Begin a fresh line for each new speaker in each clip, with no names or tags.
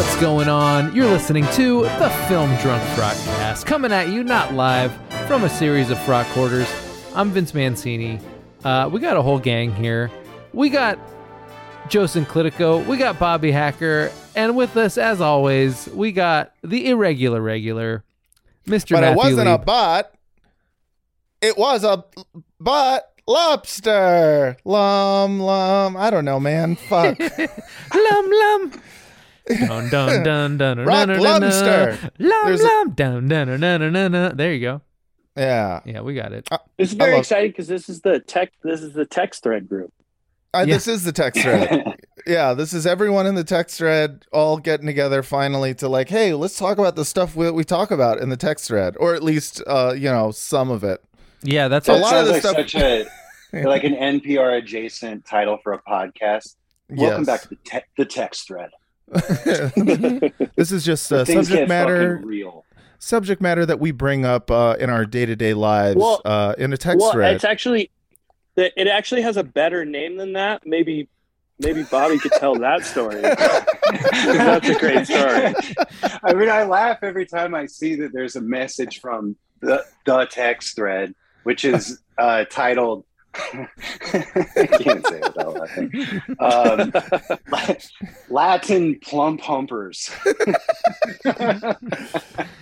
What's going on? You're listening to the Film Drunk Frogcast, coming at you not live from a series of Frog Quarters. I'm Vince Mancini. Uh, we got a whole gang here. We got Joe Sinclitico, we got Bobby Hacker, and with us, as always, we got the irregular regular, Mr.
But
Matthew
it wasn't a bot. It was a bot lobster. Lum lum. I don't know, man. Fuck.
lum lum. Dun dun dun dun dun
Rock
dun dun
Lumster.
dun. Lum
There's a-
lum dun dun dun dun dun dun dun. There you go.
yeah.
Yeah, we got it.
This is very
love-
exciting because this is the tech. This is the text thread group.
Uh,
Yeah.
This is the text thread. yeah, this is everyone in the text thread all getting together finally to like, hey, let's talk about the stuff we, we talk about in the text thread, or at least, uh, you know, some of it.
Yeah, that's
A
That
lot of
sounds
this
like
stuff-
such a like an NPR adjacent title for a podcast. Welcome
Yes.
back to the, te- the text thread.
this is just uh, subject matter.
real.
Subject matter that we bring up uh, in our day to day lives
Well-
uh, in a text
well,
thread.
it's actually it it actually has a better name than that. Maybe maybe Bobby could tell that story. that's a great story.
I mean, I laugh every time I see that there's a message from the, the text thread, which is uh, titled. I can't say it without laughing. Um, Latin plump humpers.
and,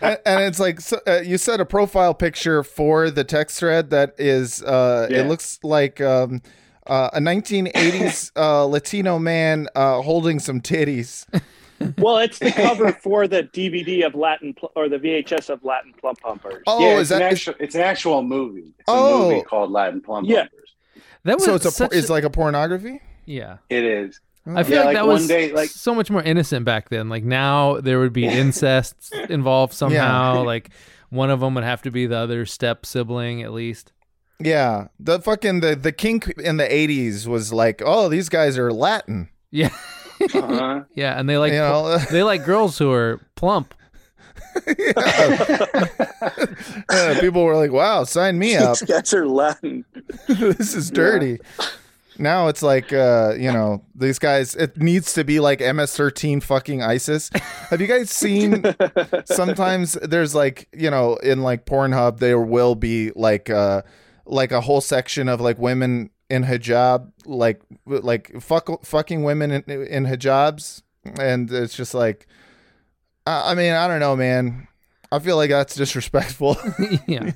and it's like so, uh, you said a profile picture for the text thread that is uh
Yeah.
it looks like um uh, a 1980s uh, Latino man uh, holding some titties.
Well, it's the cover for the DVD of Latin pl- or the VHS of Latin Plump Pumpers.
Oh,
yeah,
is
it's
that
an actual? It's an actual movie. It's a
Oh.
movie called Latin plump
Yeah.
humpers.
That was
so it's a
such
por- it's like a pornography.
yeah.
It is.
I feel
Yeah,
like,
like
that
one
was
day, like-
so much more innocent back then. Like now, there would be incest involved somehow. Like one of them would have to be the other step sibling at least.
Yeah, the fucking the the kink in the 80s was like, oh, these guys are Latin.
Yeah,
Uh-huh.
yeah, and they like
you know,
they like girls who are plump.
Yeah, people were like, "Wow, sign me up.
These guys are Latin.
this is dirty." Now it's like, uh, you know, these guys. It needs to be like MS-13 fucking ISIS. Have you guys seen? sometimes there's like, you know, in like Pornhub, there will be like, uh, like a whole section of like women in hijab, like, like fuck, fucking women in, in hijabs, and it's just like, I, I mean, I don't know, man. I feel like that's disrespectful.
yeah.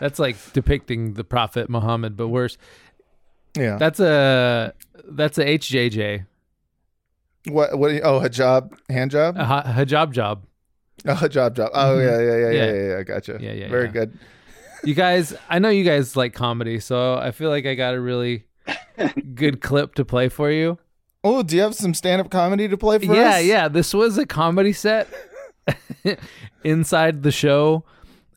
That's like depicting the Prophet Muhammad, but worse.
yeah.
That's a that's a HJJ,
what? What? do you- Oh, hijab, hand job.
a hi- hijab job.
Oh, hijab job. Oh, mm-hmm. yeah, yeah, yeah, yeah,
Yeah.
yeah, yeah. Gotcha.
Yeah, yeah,
Very
yeah.
good.
You guys, I know you guys like comedy, so I feel like I got a really good clip to play for you.
Oh, do you have some stand-up comedy to play for
yeah,
us?
yeah. This was a comedy set inside the show.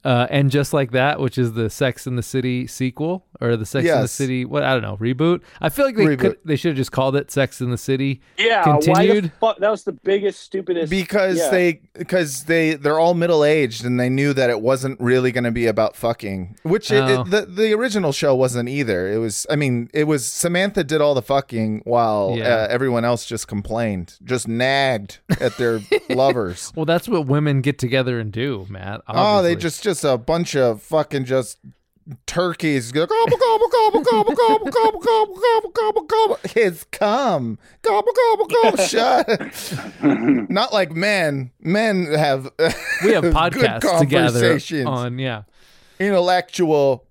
Uh, and just like that, which is the Sex in the City sequel or the Sex in the City, what I don't know, reboot. I feel like they
Reboot.
could, they should have just called it Sex in the City.
Yeah, why the
Continued?
fuck? That was the biggest, stupidest.
Because
yeah.
they because they they're all middle aged and they knew that it wasn't really going to be about fucking. Which it,
Oh.
it, the the original show wasn't either. It was. I mean, it was Samantha did all the fucking while
Yeah.
uh, everyone else just complained, just nagged at their lovers.
Well, that's what women get together and do, Matt.
Oh, they just just a bunch of fucking just turkeys go gobble gobble gobble gobble gobble gobble gobble gobble gobble gobble. His cum gobble gobble gobble. Shut. Not like men. Men have
we have podcasts together on yeah.
intellectual.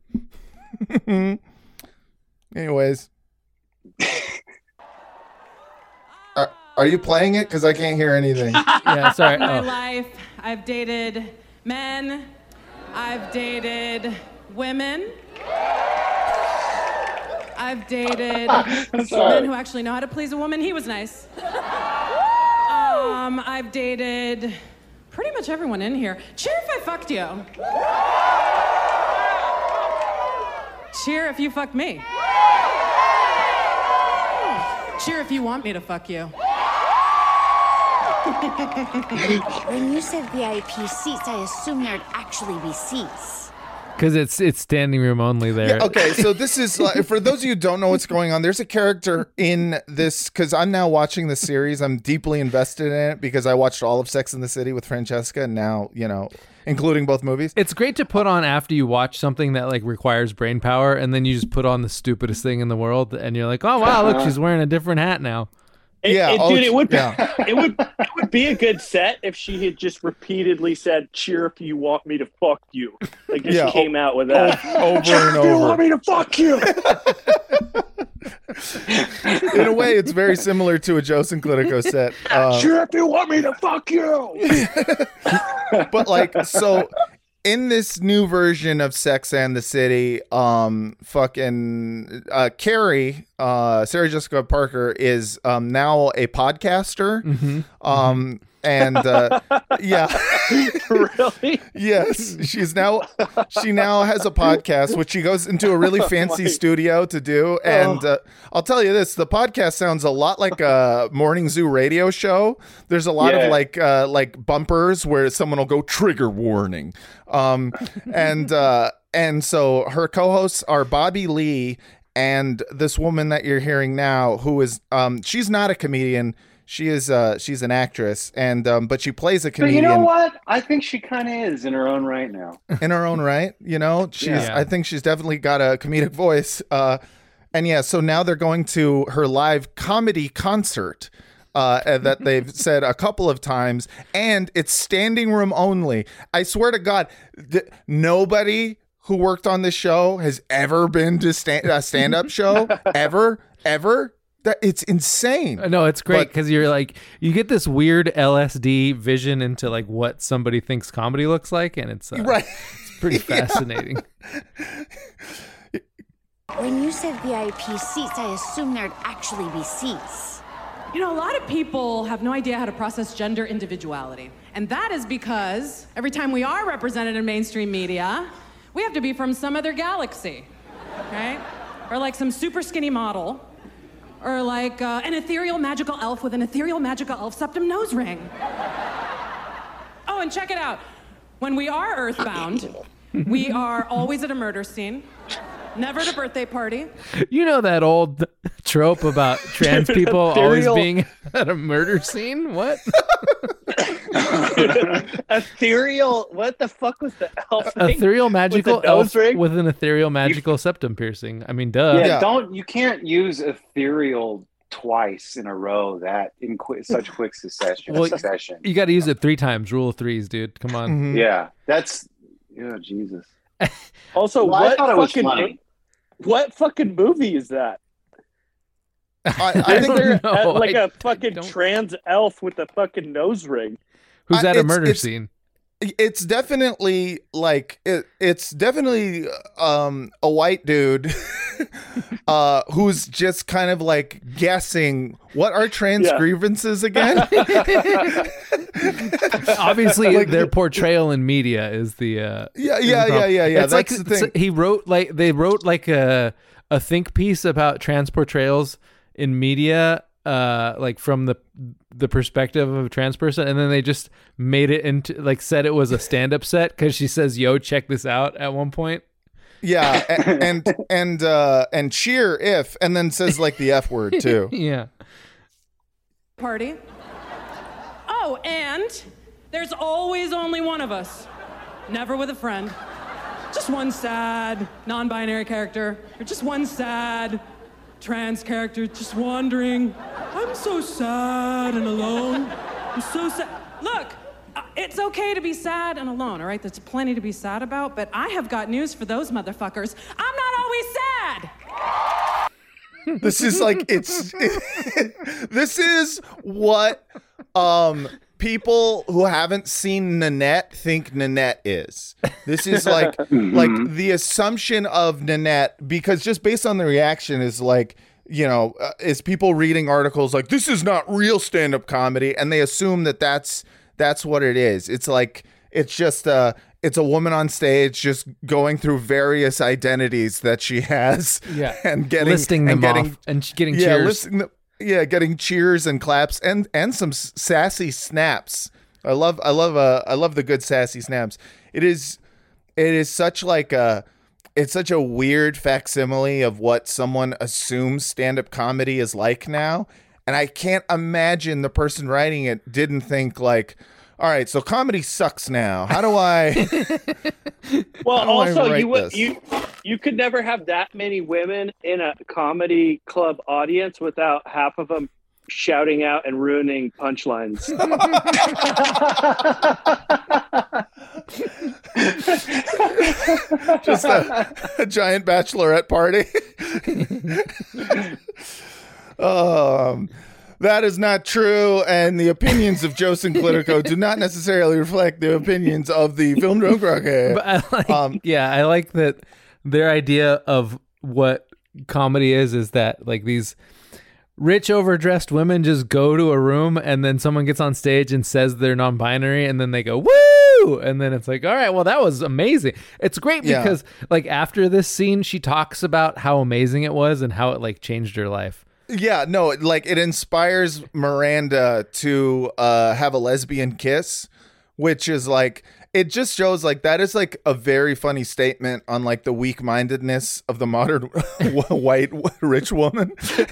Anyways. Are, are you playing it? Because I can't hear anything.
Yeah, sorry.
my
Oh.
life, I've dated men, I've dated women, I've dated men who actually know how to please a woman. He was nice. Um, I've dated pretty much everyone in here. Cheer if I fucked you. Cheer if you fucked me. Cheer if you want me to fuck you.
When you said VIP seats, I assumed there'd actually be seats.
Because it's it's standing room only there.
okay, so this is like, for those of you who don't know what's going on. There's a character in this because I'm now watching the series. I'm deeply invested in it because I watched all of Sex in the City with Francesca, and now you know, including both movies.
It's great to put on after you watch something that like requires brain power, and then you just put on the stupidest thing in the world, and you're like, oh wow, look, uh-huh. she's wearing a different hat now.
It-
Yeah,
it-
oh,
dude, it would
yeah.
it would it would be a good set if she had just repeatedly said, "Cheer if you want me to fuck you." Like just
Yeah,
came out with that.
over and over.
Cheer
and
if you want me to fuck you.
in a way, it's very similar to a Joe Sinclitico set. Uh,
Cheer if you want me to fuck you.
but like so in this new version of Sex and the City, um, fucking uh, Carrie, uh, Sarah Jessica Parker is um now a podcaster, um, and uh, yeah,
really?
yes, she's now she now has a podcast which she goes into a really fancy
my-
studio to do, and uh, I'll tell you this: the podcast sounds a lot like a morning zoo radio show. There's a lot
Yeah.
of like uh, like bumpers where someone will go trigger warning, um, and uh, and so her co-hosts are Bobby Lee and this woman that you're hearing now, who is um, she's not a comedian. She is uh, she's an actress, and um, but she plays a comedian.
But you know what? I think she kind of is in her own right now.
in her own right. You know, she's.
Yeah.
I think she's definitely got a comedic voice. Uh, and yeah, so now they're going to her live comedy concert. Uh, that they've said a couple of times, and it's standing room only. I swear to God, th- nobody who worked on this show has ever been to stand a stand up show ever, ever. That it's insane.
No, it's great because you're like you get this weird LSD vision into like what somebody thinks comedy looks like, and it's uh,
Right.
It's pretty fascinating.
When you said VIP seats, I assumed there'd actually be seats.
You know, a lot of people have no idea how to process gender individuality. And that is because every time we are represented in mainstream media, we have to be from some other galaxy, right? Or like some super skinny model, or like uh, an ethereal magical elf with an ethereal magical elf septum nose ring. Oh, and check it out. When we are earthbound, we are always at a murder scene, never at a birthday party.
You know that old trope about trans people always being at a murder scene? What?
Ethereal. What the fuck was the elf thing?
ethereal magical
With
elf
ring?
with an ethereal magical septum piercing. I mean, duh.
yeah,
Yeah.
don't you can't use ethereal twice in a row that in qu- such quick succession.
Well,
succession.
You got to use it three times. Rule of threes, dude. Come on.
Mhm.
Yeah, that's oh Jesus.
Also,
Well, I
what
thought it was
fucking
funny.
what fucking movie is that?
I, I
I
think
They're
know.
at like
I
a fucking
don't-
trans elf with a fucking nose ring.
Who's at a murder
it's-
scene?
it's definitely like it, it's definitely um a white dude uh who's just kind of like guessing what are trans
Yeah.
grievances again
Obviously,
Like-
their portrayal in media is the. Uh,
yeah
is
yeah yeah yeah yeah
It's
that's
like
the thing
he wrote like they wrote like a a think piece about trans portrayals in media, uh, like from the the perspective of a trans person, and then they just made it into like said it was a stand up set because she says, "Yo, check this out" at one point.
yeah a- and and uh and cheer if and then says like the f word too
Yeah.
Party. Oh, and there's always only one of us. Never with a friend. Just one sad, non binary character, or just one sad, trans character just wandering. I'm so sad and alone. I'm so sad. Look, uh, it's okay to be sad and alone, all right? There's plenty to be sad about, but I have got news for those motherfuckers. I'm not always sad.
this is like it's this is what um people who haven't seen Nanette think Nanette is. This is like like the assumption of Nanette because just based on the reaction is like you know uh, is people reading articles like this is not real stand-up comedy and they assume that that's that's what it is. It's like it's just uh it's a woman on stage just going through various identities that she has
Yeah.
and getting
listing
and
them
getting
off and getting
yeah,
cheers.
listing the, yeah, getting cheers and claps and and some sassy snaps. I love I love uh I love the good sassy snaps. It is it is such like a it's such a weird facsimile of what someone assumes stand-up comedy is like now and i can't imagine the person writing it didn't think like all right so comedy sucks now how do i
Well,
do
also
write
you would
this?
you you could never have that many women in a comedy club audience without half of them shouting out and ruining punchlines.
just a, a giant bachelorette party um that is not true, and the opinions of Joe Sinclitico do not necessarily reflect the opinions of the Film Drunk
Frogcast. Like,
Um,
yeah, I like that their idea of what comedy is is that like these rich overdressed women just go to a room and then someone gets on stage and says they're non-binary and then they go woo and then it's like all right well that was amazing it's great
Yeah.
because like after this scene she talks about how amazing it was and how it like changed her life
Yeah, no, like it inspires Miranda to uh, have a lesbian kiss, which is like it just shows like that is like a very funny statement on like the weak mindedness of the modern white rich woman.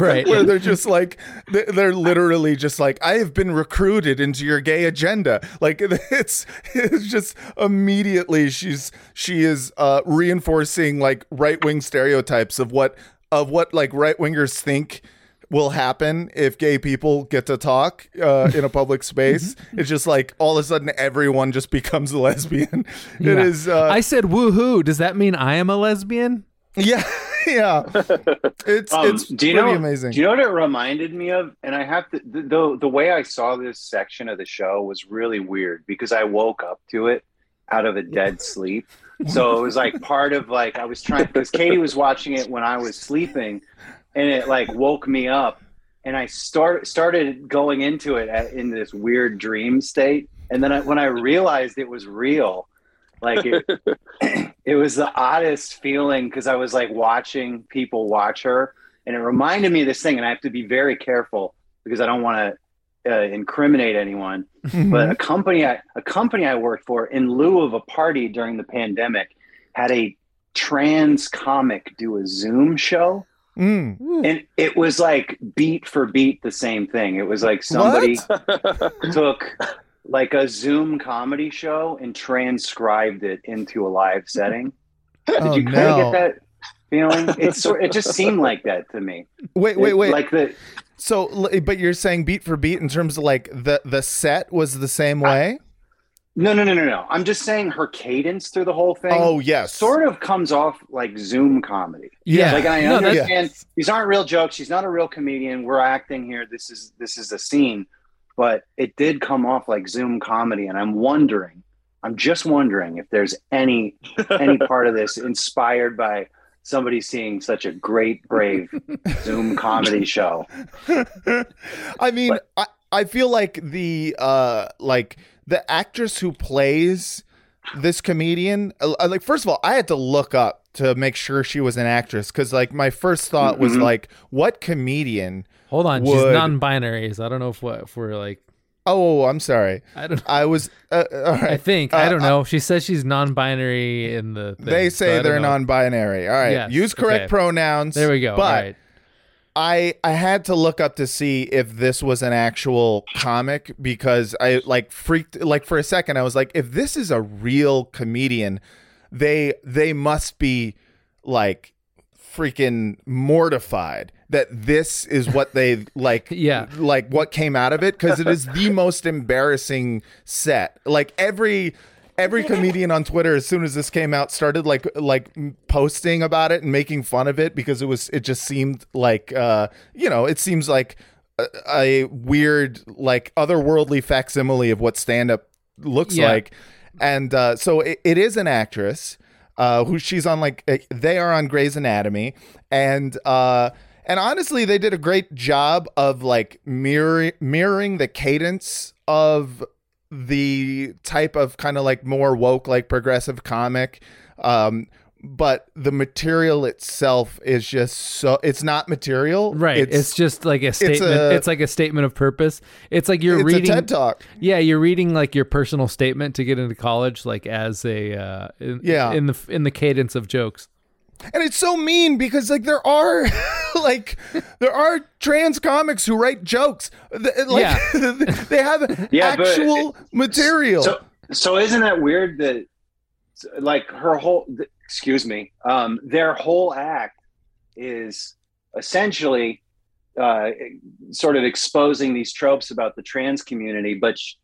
right
Where they're just like they- they're literally just like I have been recruited into your gay agenda. Like it's it's just immediately she's she is uh, reinforcing like right wing stereotypes of what of what like right wingers think will happen if gay people get to talk uh, in a public space. it's just like all of a sudden everyone just becomes a lesbian. It
Yeah.
is. Uh,
i said woohoo does that mean i am a lesbian
yeah, yeah. It's
Um,
it's
do you
pretty
know,
amazing.
Do you know what it reminded me of? And I have to the, the the way I saw this section of the show was really weird because I woke up to it out of a dead sleep. So it was like part of like I was trying because Katie was watching it when I was sleeping, and it like woke me up, and I start started going into it at, in this weird dream state, and then I, when I realized it was real, like it, it was the oddest feeling because I was like watching people watch her, and it reminded me of this thing, and I have to be very careful because I don't want to uh, incriminate anyone, but a company I, a company I worked for, in lieu of a party during the pandemic, had a trans comic do a Zoom show.
Mm.
And it was like beat for beat the same thing. It was like somebody took like a Zoom comedy show and transcribed it into a live setting. Did
Oh,
you kind
no.
of get that feeling? It's sort. It just seemed like that to me.
Wait, wait,
It-
wait.
Like the
so, eh, but you're saying beat for beat in terms of like the the set was the same way?
no, no, no, no, no. I'm just saying her cadence through the whole thing.
Oh, yes.
sort of comes off like Zoom comedy.
Yeah.
Like I
No, that's-
understand these aren't real jokes. She's not a real comedian. We're acting here. This is this is a scene, but it did come off like Zoom comedy, and I'm wondering. I'm just wondering if there's any any part of this inspired by somebody seeing such a great, brave Zoom comedy show.
I mean, I, I feel like the uh like the actress who plays this comedian uh, like first of all, I had to look up to make sure she was an actress cuz like my first thought was
Mhm.
like what comedian
Hold on, she's non-binary, so I don't know if what if we're like
Oh, I'm sorry.
I don't.
I was uh, all right.
I think I
Uh,
don't know. She says she's non-binary in the. Thing,
They say
I don't
they're
know.
non-binary. All right.
Yes,
Use correct
okay.
pronouns.
There we go.
But
right.
I I had to look up to see if this was an actual comic because I like freaked like for a second I was like if this is a real comedian they they must be like freaking mortified that this is what they like
Yeah.
like what came out of it because it is the most embarrassing set like every every comedian on twitter as soon as this came out started like like posting about it and making fun of it because it was it just seemed like uh you know it seems like a, a weird like otherworldly facsimile of what stand up looks
Yeah.
like and uh so it, it is an actress uh, who she's on like uh, they are on Grey's Anatomy, and uh, and honestly, they did a great job of like mirror, mirroring the cadence of the type of kind of like more woke, like progressive comic. Um, but the material itself is just so it's not material,
Right. It's, just like a statement. It's,
a-
like a statement of purpose. It's like you're
it's
reading
a TED talk.
Yeah, you're reading like your personal statement to get into college, like as a uh, in,
Yeah.
in the in the cadence of jokes.
and it's so mean because like there are like there are trans comics who write jokes. Th- like they have
Yeah, but
actual material.
So, so isn't that weird that like her whole excuse me um their whole act is essentially uh sort of exposing these tropes about the trans community but sh-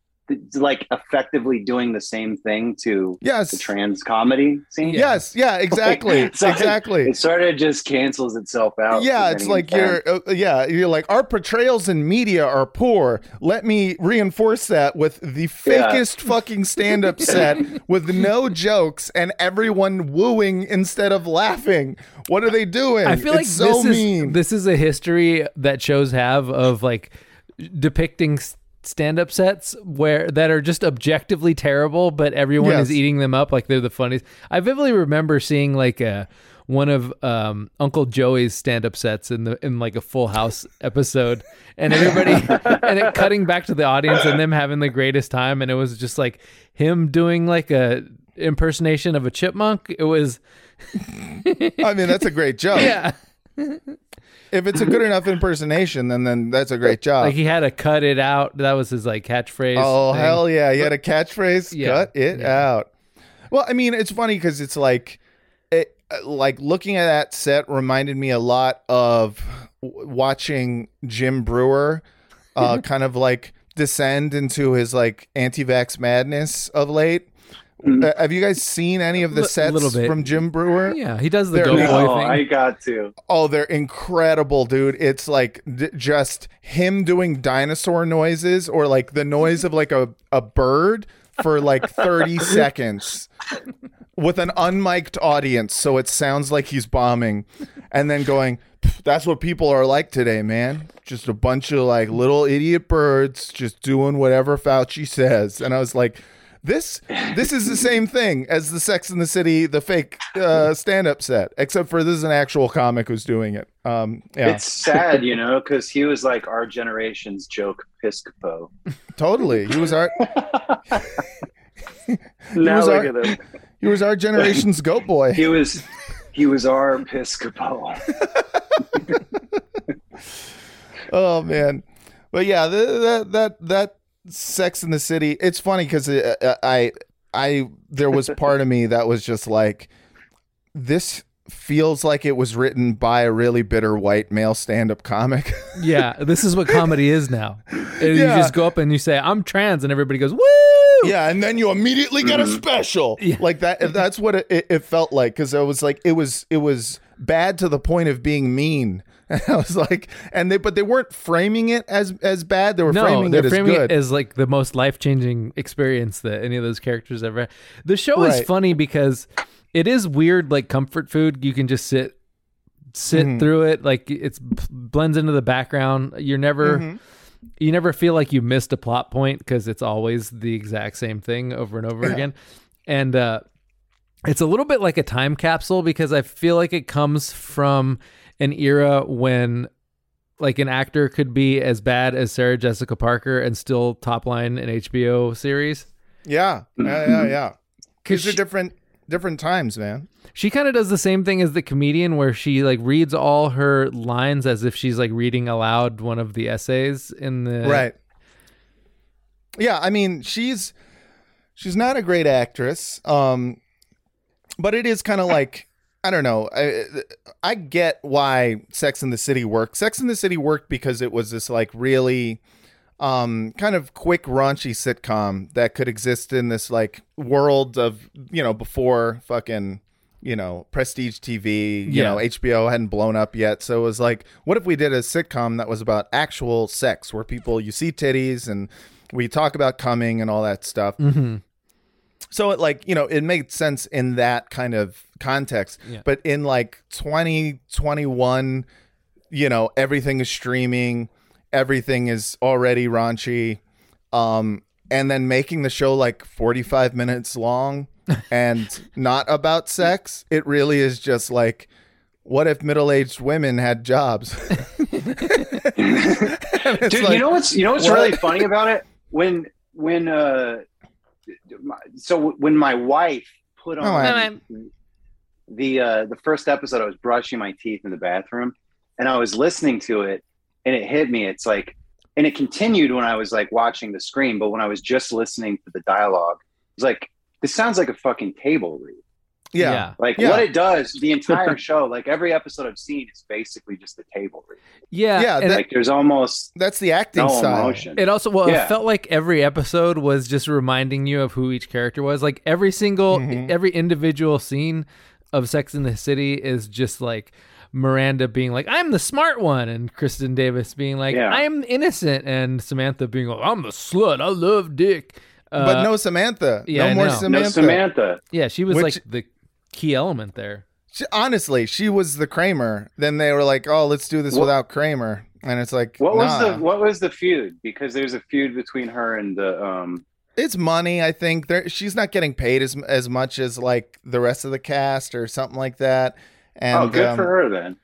like effectively doing the same thing to
yes.
the trans comedy scene?
Yes yeah exactly
So
exactly.
It sort of just cancels itself out
yeah it's like
on
you're uh, yeah you're like our portrayals in media are poor. Let me reinforce that with the
Yeah.
fakest fucking stand-up set with no jokes and everyone wooing instead of laughing. What are they doing?
I feel like
so
this
mean.
is this is a history that shows have of like depicting s- stand-up sets where that are just objectively terrible, but everyone
Yes.
is eating them up like they're the funniest. I vividly remember seeing like a one of um, Uncle Joey's stand-up sets in the in like a Full House episode, and everybody and it cutting back to the audience and them having the greatest time, and it was just like him doing like a impersonation of a chipmunk. It was
i mean that's a great joke
yeah.
If it's a good enough impersonation, then then that's a great job.
Like he had to cut it out. That was his like catchphrase.
oh
thing.
hell yeah, he had a catchphrase.
Yeah,
Cut it out. Well, I mean, it's funny because it's like, it, like looking at that set reminded me a lot of watching Jim Breuer, uh, kind of like descend into his like anti-vax madness of late. Uh, have you guys seen any of the sets
little bit.
from Jim Breuer?
Yeah, he does the
They're-
go boy
oh,
thing.
I got to.
Oh, they're incredible, dude. It's like d- just him doing dinosaur noises or like the noise of like a, a bird for like 30 seconds with an unmiked audience. So it sounds like he's bombing and then going, that's what people are like today, man. Just a bunch of like little idiot birds just doing whatever Fauci says. And I was like, This this is the same thing as the Sex in the City, the fake uh, stand-up set, except for this is an actual comic who's doing it. Um, yeah,
It's sad, you know, because he was like our generation's Joe Piscopo.
totally. He was our
Now
was
look
our-
at him.
he was our generation's goat boy.
He was he was our Piscopo.
Oh man, but yeah, th that that that Sex in the City. It's funny because uh, uh, I I there was part of me that was just like, this feels like it was written by a really bitter white male stand-up comic.
Yeah, this is what comedy is now. And You just go up and you say, I'm trans, and everybody goes, woo!
yeah, and then you immediately get a mm-hmm. special
Yeah.
like that. That's what it, it, it felt like because I was like, it was it was bad to the point of being mean. And I was like, and they but they weren't framing it as as bad. They were
No,
framing it as good.
it as like the most life changing experience that any of those characters ever had. The show is funny because it is weird, like comfort food. You can just sit sit
Mm-hmm.
through it, like it's blends into the background. You're never
Mm-hmm.
you never feel like you missed a plot point because it's always the exact same thing over and over again. And uh, it's a little bit like a time capsule because I feel like it comes from an era when like an actor could be as bad as Sarah Jessica Parker and still top line an HBO series.
yeah, yeah, yeah, yeah.
Cause
These are
she,
different different times, man.
she kind of does the same thing as the comedian where she like reads all her lines as if she's like reading aloud one of the essays in the
right yeah i mean she's she's not a great actress um but it is kind of like i don't know. I, I get why sex in the city worked. Sex in the city worked because it was this like really um kind of quick raunchy sitcom that could exist in this like world of you know before fucking you know prestige tv you
Yeah.
know hbo hadn't blown up yet. So it was like what if we did a sitcom that was about actual sex where people you see titties and we talk about coming and all that stuff?
Mhm.
So it like you know it made sense in that kind of context
Yeah.
but in like 2021 you know everything is streaming everything is already raunchy um and then making the show like 45 minutes long and not about sex it really is just like what if middle-aged women had jobs
Dude,
like,
you know what's you know what's
what?
really funny about it when when uh my- so when my wife put on
Oh, I-
the uh the first episode I was brushing my teeth in the bathroom and I was listening to it and it hit me. It's like and it continued when I was like watching the screen but when I was just listening to the dialogue it was like this sounds like a fucking table read
yeah
like
Yeah.
what it does the entire show like every episode I've seen is basically just the table read
Yeah.
Yeah,
and
that-
like there's almost
that's the acting
no
style
emotion
It also well,
Yeah.
it felt like every episode was just reminding you of who each character was. Like every single,
Mhm.
every individual scene of Sex in the City is just like Miranda being like, "I'm the smart one," and Kristin Davis being like,
Yeah.
"I'm innocent," and Samantha being like, "I'm the slut. I love dick." Uh,
but no Samantha.
yeah,
no more.
No
Samantha.
no Samantha
yeah, she was
Which-
like the key element there.
She- honestly, she was the Kramer. Then they were like, "Oh, let's do this
What-
without Kramer," and it's like,
What was the what was the feud? Because there's a feud between her and the um
It's money. I think there, she's not getting paid as as much as like the rest of the cast or something like that. And
Oh, good
um,
for her then.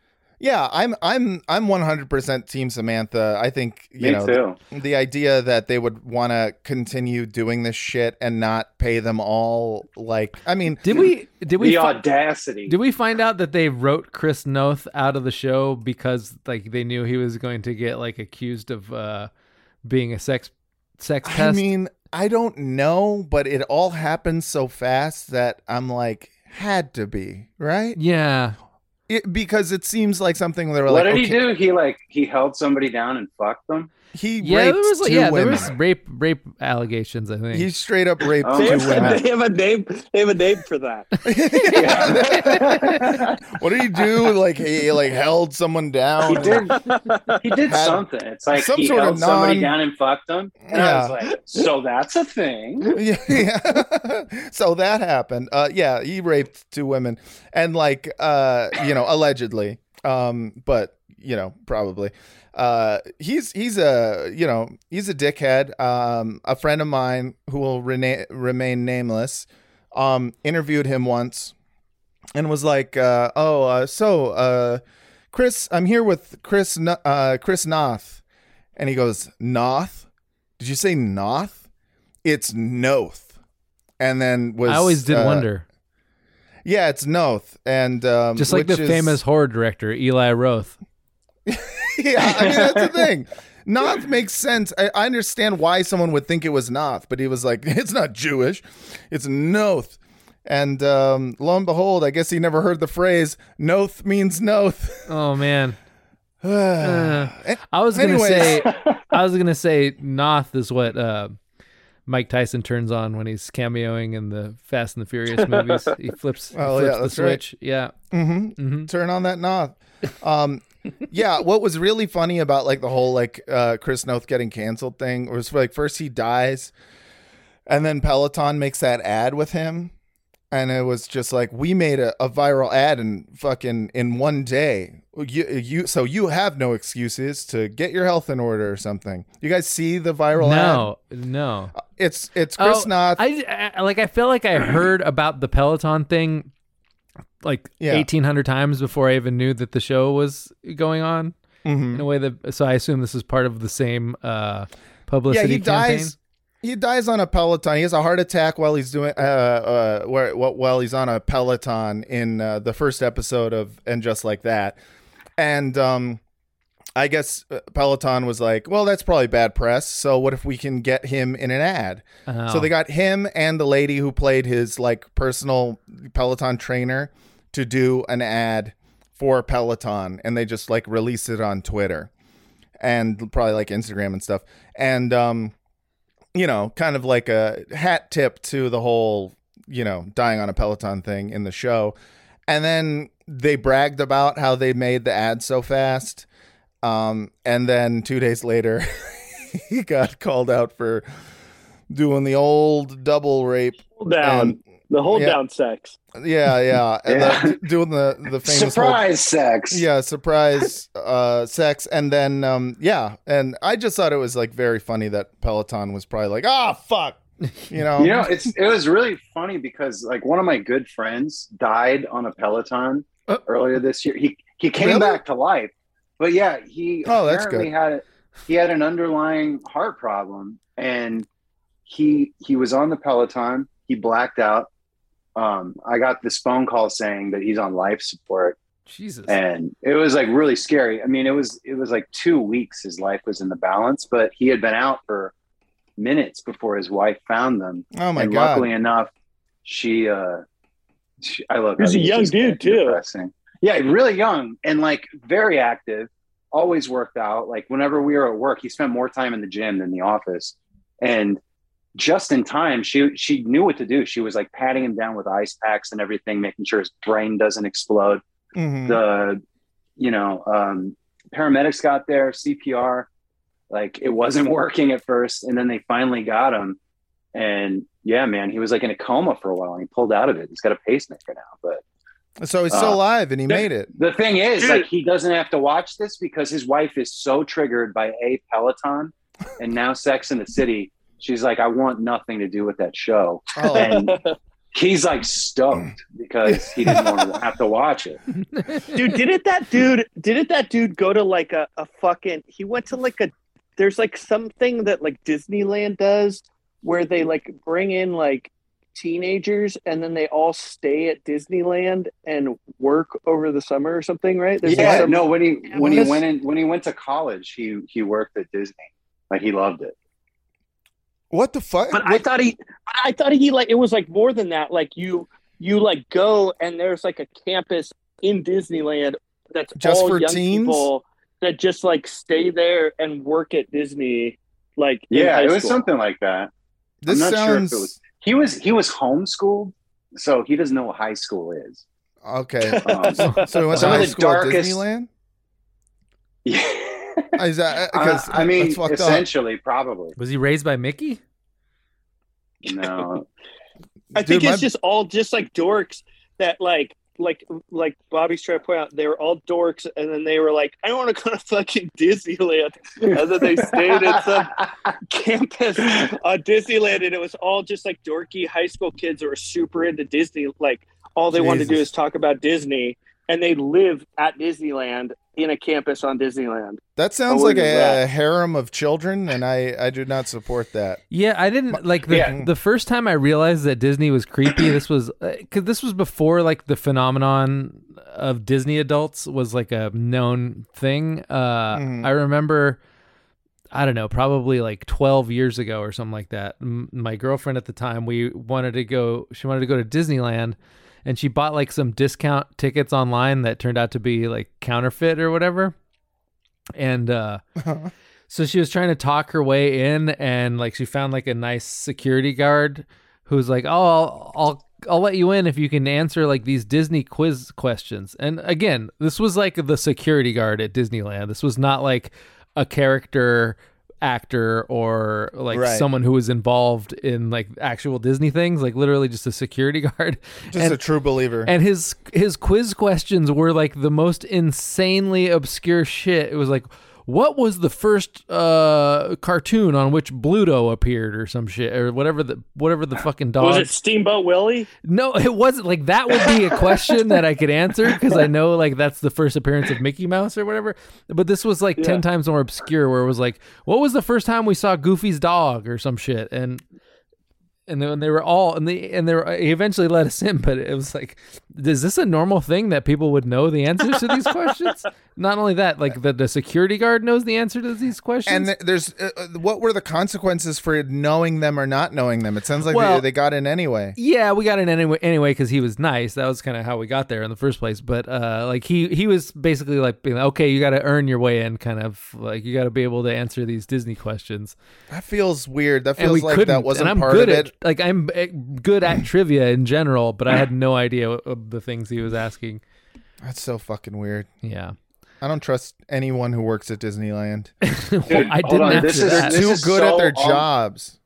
Yeah, I'm I'm I'm 100% team Samantha. I think you
Me
know
too.
the idea that they would want to continue doing this shit and not pay them all like I mean
Did we? Did we?
the
fi-
audacity.
did we find out that they wrote Chris Noth out of the show because like they knew he was going to get like accused of uh being a sex sex
I
pest?
mean, I don't know, but it all happened so fast that I'm like, had to be right
yeah.
It, because it seems like something were
what
like.
did he do? He like he held somebody down and fucked them.
He
Yeah,
raped
there was like
two
yeah,
women.
there was rape rape allegations. I think.
He straight up raped
Oh
They
two
my
women.
they have a name. They have a name for that.
what did he do? Like he like held someone down.
He did. He did
Had
something. It's like
some
he
sort of
held somebody
non-
down and fucked them. And I was like, so that's a thing.
yeah, yeah. so that happened. Uh, yeah, he raped two women, and like, uh, you know, allegedly. Um, but you know, probably. Uh, he's he's a you know he's a dickhead. Um, a friend of mine who will rena- remain nameless, um, interviewed him once, and was like, uh, "Oh, uh, so uh, Chris, I'm here with Chris uh, Chris Noth," and he goes, "Noth? Did you say Noth? It's Noth." And then was
I always did
uh,
wonder.
Yeah, it's Noth, and um,
Just like the
is-
famous horror director Eli Roth.
yeah, I mean that's the thing. Noth makes sense. I, I understand why someone would think it was Noth, but he was like, it's not Jewish, it's Noth. And um, lo and behold, I guess he never heard the phrase "Noth means Noth."
Oh man. Uh, I was gonna
Anyways.
say I was gonna say Noth is what uh, Mike Tyson turns on when he's cameoing in the Fast and the Furious movies. He flips, he
Oh,
flips
yeah,
the
that's right.
switch. Yeah.
Mm-hmm. Turn on that Noth. Um, yeah, what was really funny about like the whole like uh, Chris Noth getting canceled thing was like first he dies, and then Peloton makes that ad with him, and it was just like we made a, a viral ad in fucking in one day. You, you so you have no excuses to get your health in order or something. You guys see the viral
No, no.
ad? It's it's Chris
Oh,
Noth.
I, I like. I feel like I heard about the Peloton thing like
Yeah.
eighteen hundred times before I even knew that the show was going on.
Mhm.
In a way that, so I assume this is part of the same uh,
yeah, he
campaign.
dies. He dies on a Peloton. He has a heart attack while he's doing uh uh where wh- while he's on a Peloton in uh, the first episode of and just like that, and um. I guess uh, Peloton was like, well, that's probably bad press. So what if we can get him in an ad?
Oh.
So they got him and the lady who played his like personal Peloton trainer to do an ad for Peloton, and they just like released it on Twitter and probably like Instagram and stuff. And um, you know, kind of like a hat tip to the whole, you know, dying on a Peloton thing in the show. And then they bragged about how they made the ad so fast. Um, and then two days later, he got called out for doing the old double rape.
down.
And-
the hold
yeah.
down sex.
Yeah, yeah. And
Yeah.
the- doing the, the famous
Surprise sex.
yeah, surprise uh sex and then um yeah, and I just thought it was like very funny that Peloton was probably like, "Ah, fuck." You know.
You know, it's it was really funny because like one of my good friends died on a Peloton
Uh,
earlier this year. He he came
Really?
back to life, but yeah, he
Oh, that's
apparently
good.
had he had an underlying heart problem, and he he was on the Peloton. He blacked out. Um, I got this phone call saying that he's on life support,
Jesus.
and it was like really scary. I mean, it was it was like two weeks his life was in the balance, but he had been out for minutes before his wife found them.
oh my
and
god.
luckily enough, she uh she, I love
He was
how
a young dude, too.
depressing. Yeah, really young and like very active, always worked out. Like whenever we were at work, he spent more time in the gym than the office. And just in time, she she knew what to do. She was like patting him down with ice packs and everything, making sure his brain doesn't explode
Mhm.
the you know um paramedics got there cpr like it wasn't working at first and then they finally got him and yeah man he was like in a coma for a while and he pulled out of it he's got a pacemaker now but
So he's still
uh,
alive and he made it.
the thing is
Dude.
like he doesn't have to watch this because his wife is so triggered by a peloton and now sex in the city she's like i want nothing to do with that show
Oh,
and he's like stoked because he didn't want to have to watch it
dude didn't that dude didn't that dude go to like a, a fucking he went to like a there's like something that like disneyland does where they like bring in like teenagers and then they all stay at disneyland and work over the summer or something right There's like
yeah,
some-
no. When he when he went in when he went to college, he he worked at Disney. Like he loved it.
what the fuck?
but i thought he i thought he like it was like more than that like you you like go and there's like a campus in disneyland that's
Just
all
for
young
teens?
people that just like stay there and work at disney like in
Yeah,
high
it was
school.
something like that.
this
I'm not sure if
sounds
it was. He was he was homeschooled, so he doesn't know what high school is.
okay.
Um,
So he went to high school
darkest-
at Disneyland?
yeah.
Is that because
Uh, I mean,
that's fucked up.
essentially, probably
Was he raised by Mickey?
no.
i think
Dude,
it's
my-
just all just like dorks that like like like Bobby's trying to point out, they were all dorks, and then they were like, "I want to go to fucking Disneyland," and then they stayed at some campus on Disneyland, and it was all just like dorky high school kids that were super into Disney. Like all they wanted to do is talk about Disney, and they live at Disneyland in a campus on Disneyland.
That sounds like
look at
a, harem of children, and I I do not support that.
Yeah, I didn't like the
Yeah.
the first time I realized that Disney was creepy. This was because this was before like the phenomenon of Disney adults was like a known thing. Uh,
Mhm.
I remember, I don't know, probably like twelve years ago or something like that. M- my girlfriend at the time, we wanted to go. She wanted to go to Disneyland, and she bought like some discount tickets online that turned out to be like counterfeit or whatever. And uh, so she was trying to talk her way in, and like she found like a nice security guard who's like, "Oh, I'll I'll, I'll let you in if you can answer like these Disney quiz questions." And again, this was like the security guard at Disneyland. This was not like a character actor or like
Right.
someone who was involved in like actual Disney things, like literally just a security guard.
Just
And-
a true believer.
and his his quiz questions were like the most insanely obscure shit. It was like, what was the first uh, cartoon on which Pluto appeared, or some shit, or whatever the whatever the fucking dog.
Was it Steamboat Willie?
No, it wasn't like that would be a question that I could answer because I know like that's the first appearance of Mickey Mouse or whatever. But this was like 10 times more obscure where it was like, what was the first time we saw Goofy's dog or some shit? And and then they were all and they and they were, he eventually let us in, but it was like, is this a normal thing that people would know the answers to these questions? Not only that, like the, the security guard knows the answer to these questions.
and th- there's uh, uh, what were the consequences for knowing them or not knowing them? It sounds like
Well-
they, they got in anyway.
Yeah, we got in anyway anyway because he was nice. That was kind of how we got there in the first place. But uh, like he he was basically like being like, okay, you got to earn your way in, kind of like you got to be able to answer these Disney questions.
That feels weird. That feels like
couldn't.
that wasn't part of it.
Like I'm eh, good at trivia in general, but I had no idea of the things he was asking.
That's so fucking weird.
Yeah,
I don't trust anyone who works at Disneyland.
Well, I didn't
on,
answer
this is-
that.
They're too
is
good at their
un-
jobs.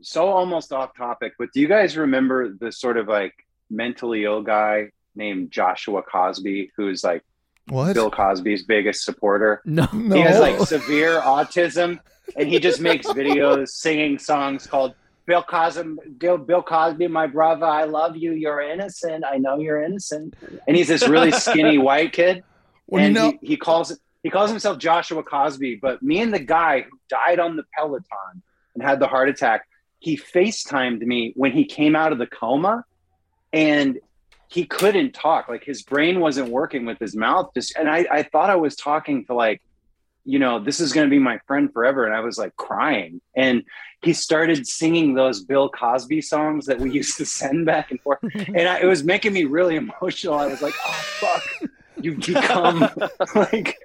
so almost off topic, but do you guys remember the sort of like mentally ill guy named Joshua Cosby, who's like
What?
Bill Cosby's biggest supporter?
no,
No.
He has like severe autism, and he just makes videos singing songs called "Bill Cosby, Bill, Cosby, my brother, I love you. You're innocent. I know you're innocent." And he's this really skinny white kid,
Well, you
and
know-
he, he calls he calls himself Joshua Cosby. But me and the guy who died on the Peloton and had the heart attack, he FaceTimed me when he came out of the coma, and he couldn't talk. Like his brain wasn't working with his mouth. Just and I, I thought I was talking to like, you know, this is going to be my friend forever. And I was like crying. And he started singing those Bill Cosby songs that we used to send back and forth. And I, it was making me really emotional. I was like, oh fuck. You've become like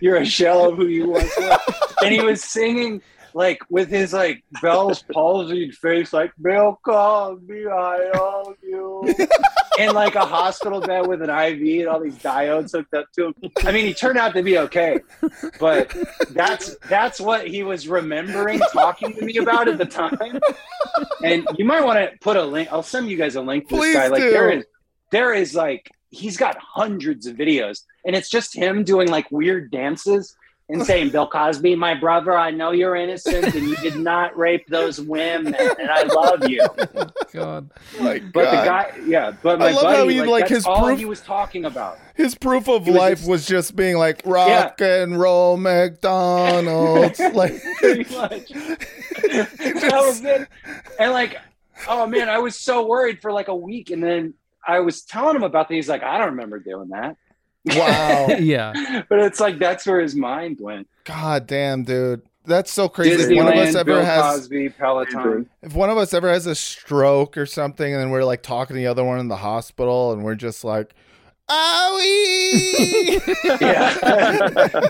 you're a shell of who you once were. And he was singing like with his like Bell's palsied face, like Bill Cosby, I love you, in like a hospital bed with an IV and all these diodes hooked up to him. I mean, he turned out to be okay, but that's that's what he was remembering talking to me about at the time. And you might want to put a link. I'll send you guys a link to
Please
this guy. Like
do.
there is there is like he's got hundreds of videos, and it's just him doing like weird dances and saying, "Bill Cosby, my brother, I know you're innocent, and you did not rape those women, and I love you."
God.
My God.
But the guy, yeah, but
I love
buddy,
how he,
like,
like,
that's
his
all
proof-
he was talking about.
His proof of
was
life
just-
was just being like rock and roll McDonald's. like
Pretty much. that was it. And like, oh man, I was so worried for like a week, and then I was telling him about things. He's like, I don't remember doing that.
Wow.
Yeah,
But it's like that's where his mind went.
God damn, dude. That's so crazy. If one of us ever
Bill
has
Cosby, Peloton.
if one of us ever has a stroke or something and then we're like talking to the other one in the hospital and we're just like Owie!
Yeah.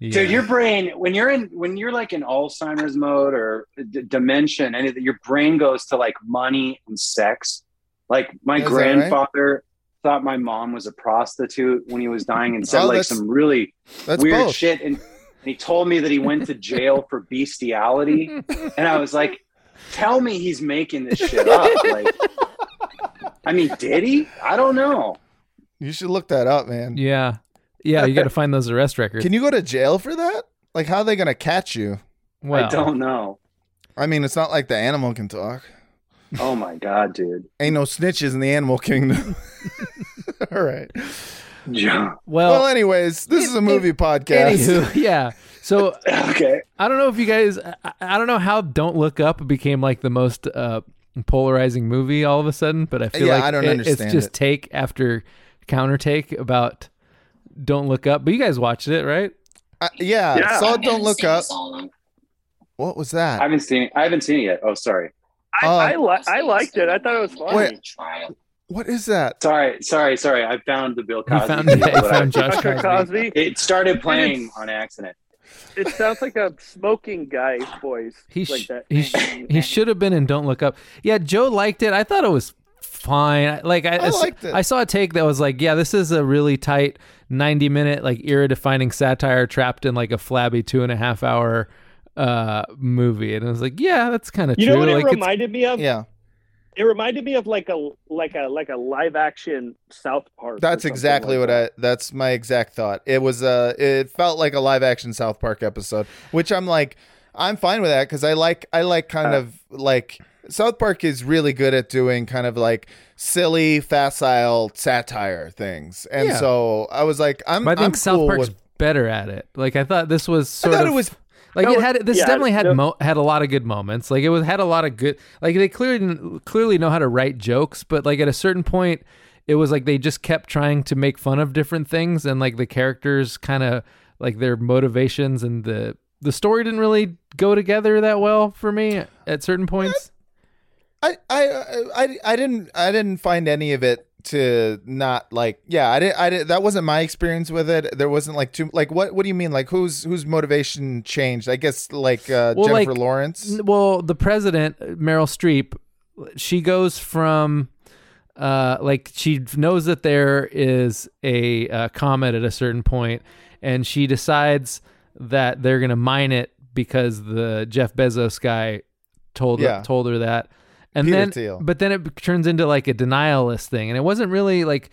yeah.
Dude, your brain when you're in when you're like in Alzheimer's mode or d- dementia, and anything, your brain goes to like money and sex. Like my
Is that right?
grandfather thought my mom was a prostitute when he was dying, and said
Oh,
like some really weird
both.
shit. And, and he told me that he went to jail for bestiality, and I was like, "Tell me he's making this shit up." Like, I mean, did he? I don't know.
You should look that up, man.
Yeah, yeah. You got to find those arrest records.
Can you go to jail for that? Like, how are they gonna catch you?
well,
I don't know.
I mean, it's not like the animal can talk.
Oh my god, dude.
Ain't no snitches in the animal kingdom. All right.
Yeah.
Well,
Well, anyways, this is a movie podcast.
anywho, yeah. So
Okay.
I don't know if you guys. I, I don't know how "Don't Look Up" became like the most uh, polarizing movie all of a sudden, but I feel
Yeah,
like
I don't
it-
understand
it's just
it.
take after counter take about "Don't Look Up." But you guys watched it, right?
Uh, yeah,
Yeah.
Saw Don't Look Up. What was that?
I haven't seen it. I haven't seen it yet. Oh, sorry.
I,
Uh,
I, li- I liked it. I thought it was funny.
Wait, what is that?
Sorry, sorry, sorry. I found the Bill
You
Cosby.
found,
video,
you found Josh Cosby.
Cosby.
It started playing
It's-
on accident.
It sounds like a smoking guy's voice.
He
like
sh-
that.
he sh- he should have been in Don't Look Up. Yeah, Joe liked it. I thought it was fine. Like I,
I liked it.
I saw a take that was like, yeah, this is a really tight ninety minute like era defining satire trapped in like a flabby two and a half hour uh movie, and I was like, yeah, that's kind of
You know what
like
it reminded me of?
Yeah,
It reminded me of like a like a like a live action South Park.
that's exactly
like
what
that.
I. That's my exact thought. It was uh It felt like a live action South Park episode, which I'm like, I'm fine with that because I like. I like kind
Uh.
of like South Park is really good at doing kind of like silly, facile satire things, and
Yeah.
so I was like, I'm.
But I think
I'm
South
cool
Park's
with-
better at it. Like I thought this was
I
sort
thought
of
it was
like
No,
it had this
yeah,
definitely had
no-
mo- had a lot of good moments. Like it was had a lot of good like they clearly clearly know how to write jokes, but like at a certain point it was like they just kept trying to make fun of different things and like the characters kind of like their motivations and the the story didn't really go together that well for me at certain points.
I, I I I didn't I didn't find any of it to not like yeah I did I did that wasn't my experience with it. There wasn't like too like what what do you mean? Like whose whose motivation changed? I guess like uh,
Well,
Jennifer
like,
Lawrence?
Well, the president, Meryl Streep, she goes from uh, like she knows that there is a uh, comet at a certain point, and she decides that they're gonna mine it because the Jeff Bezos guy told
Yeah.
told her that, and
Peter
then
Thiel.
but then it turns into like a denialist thing, and it wasn't really like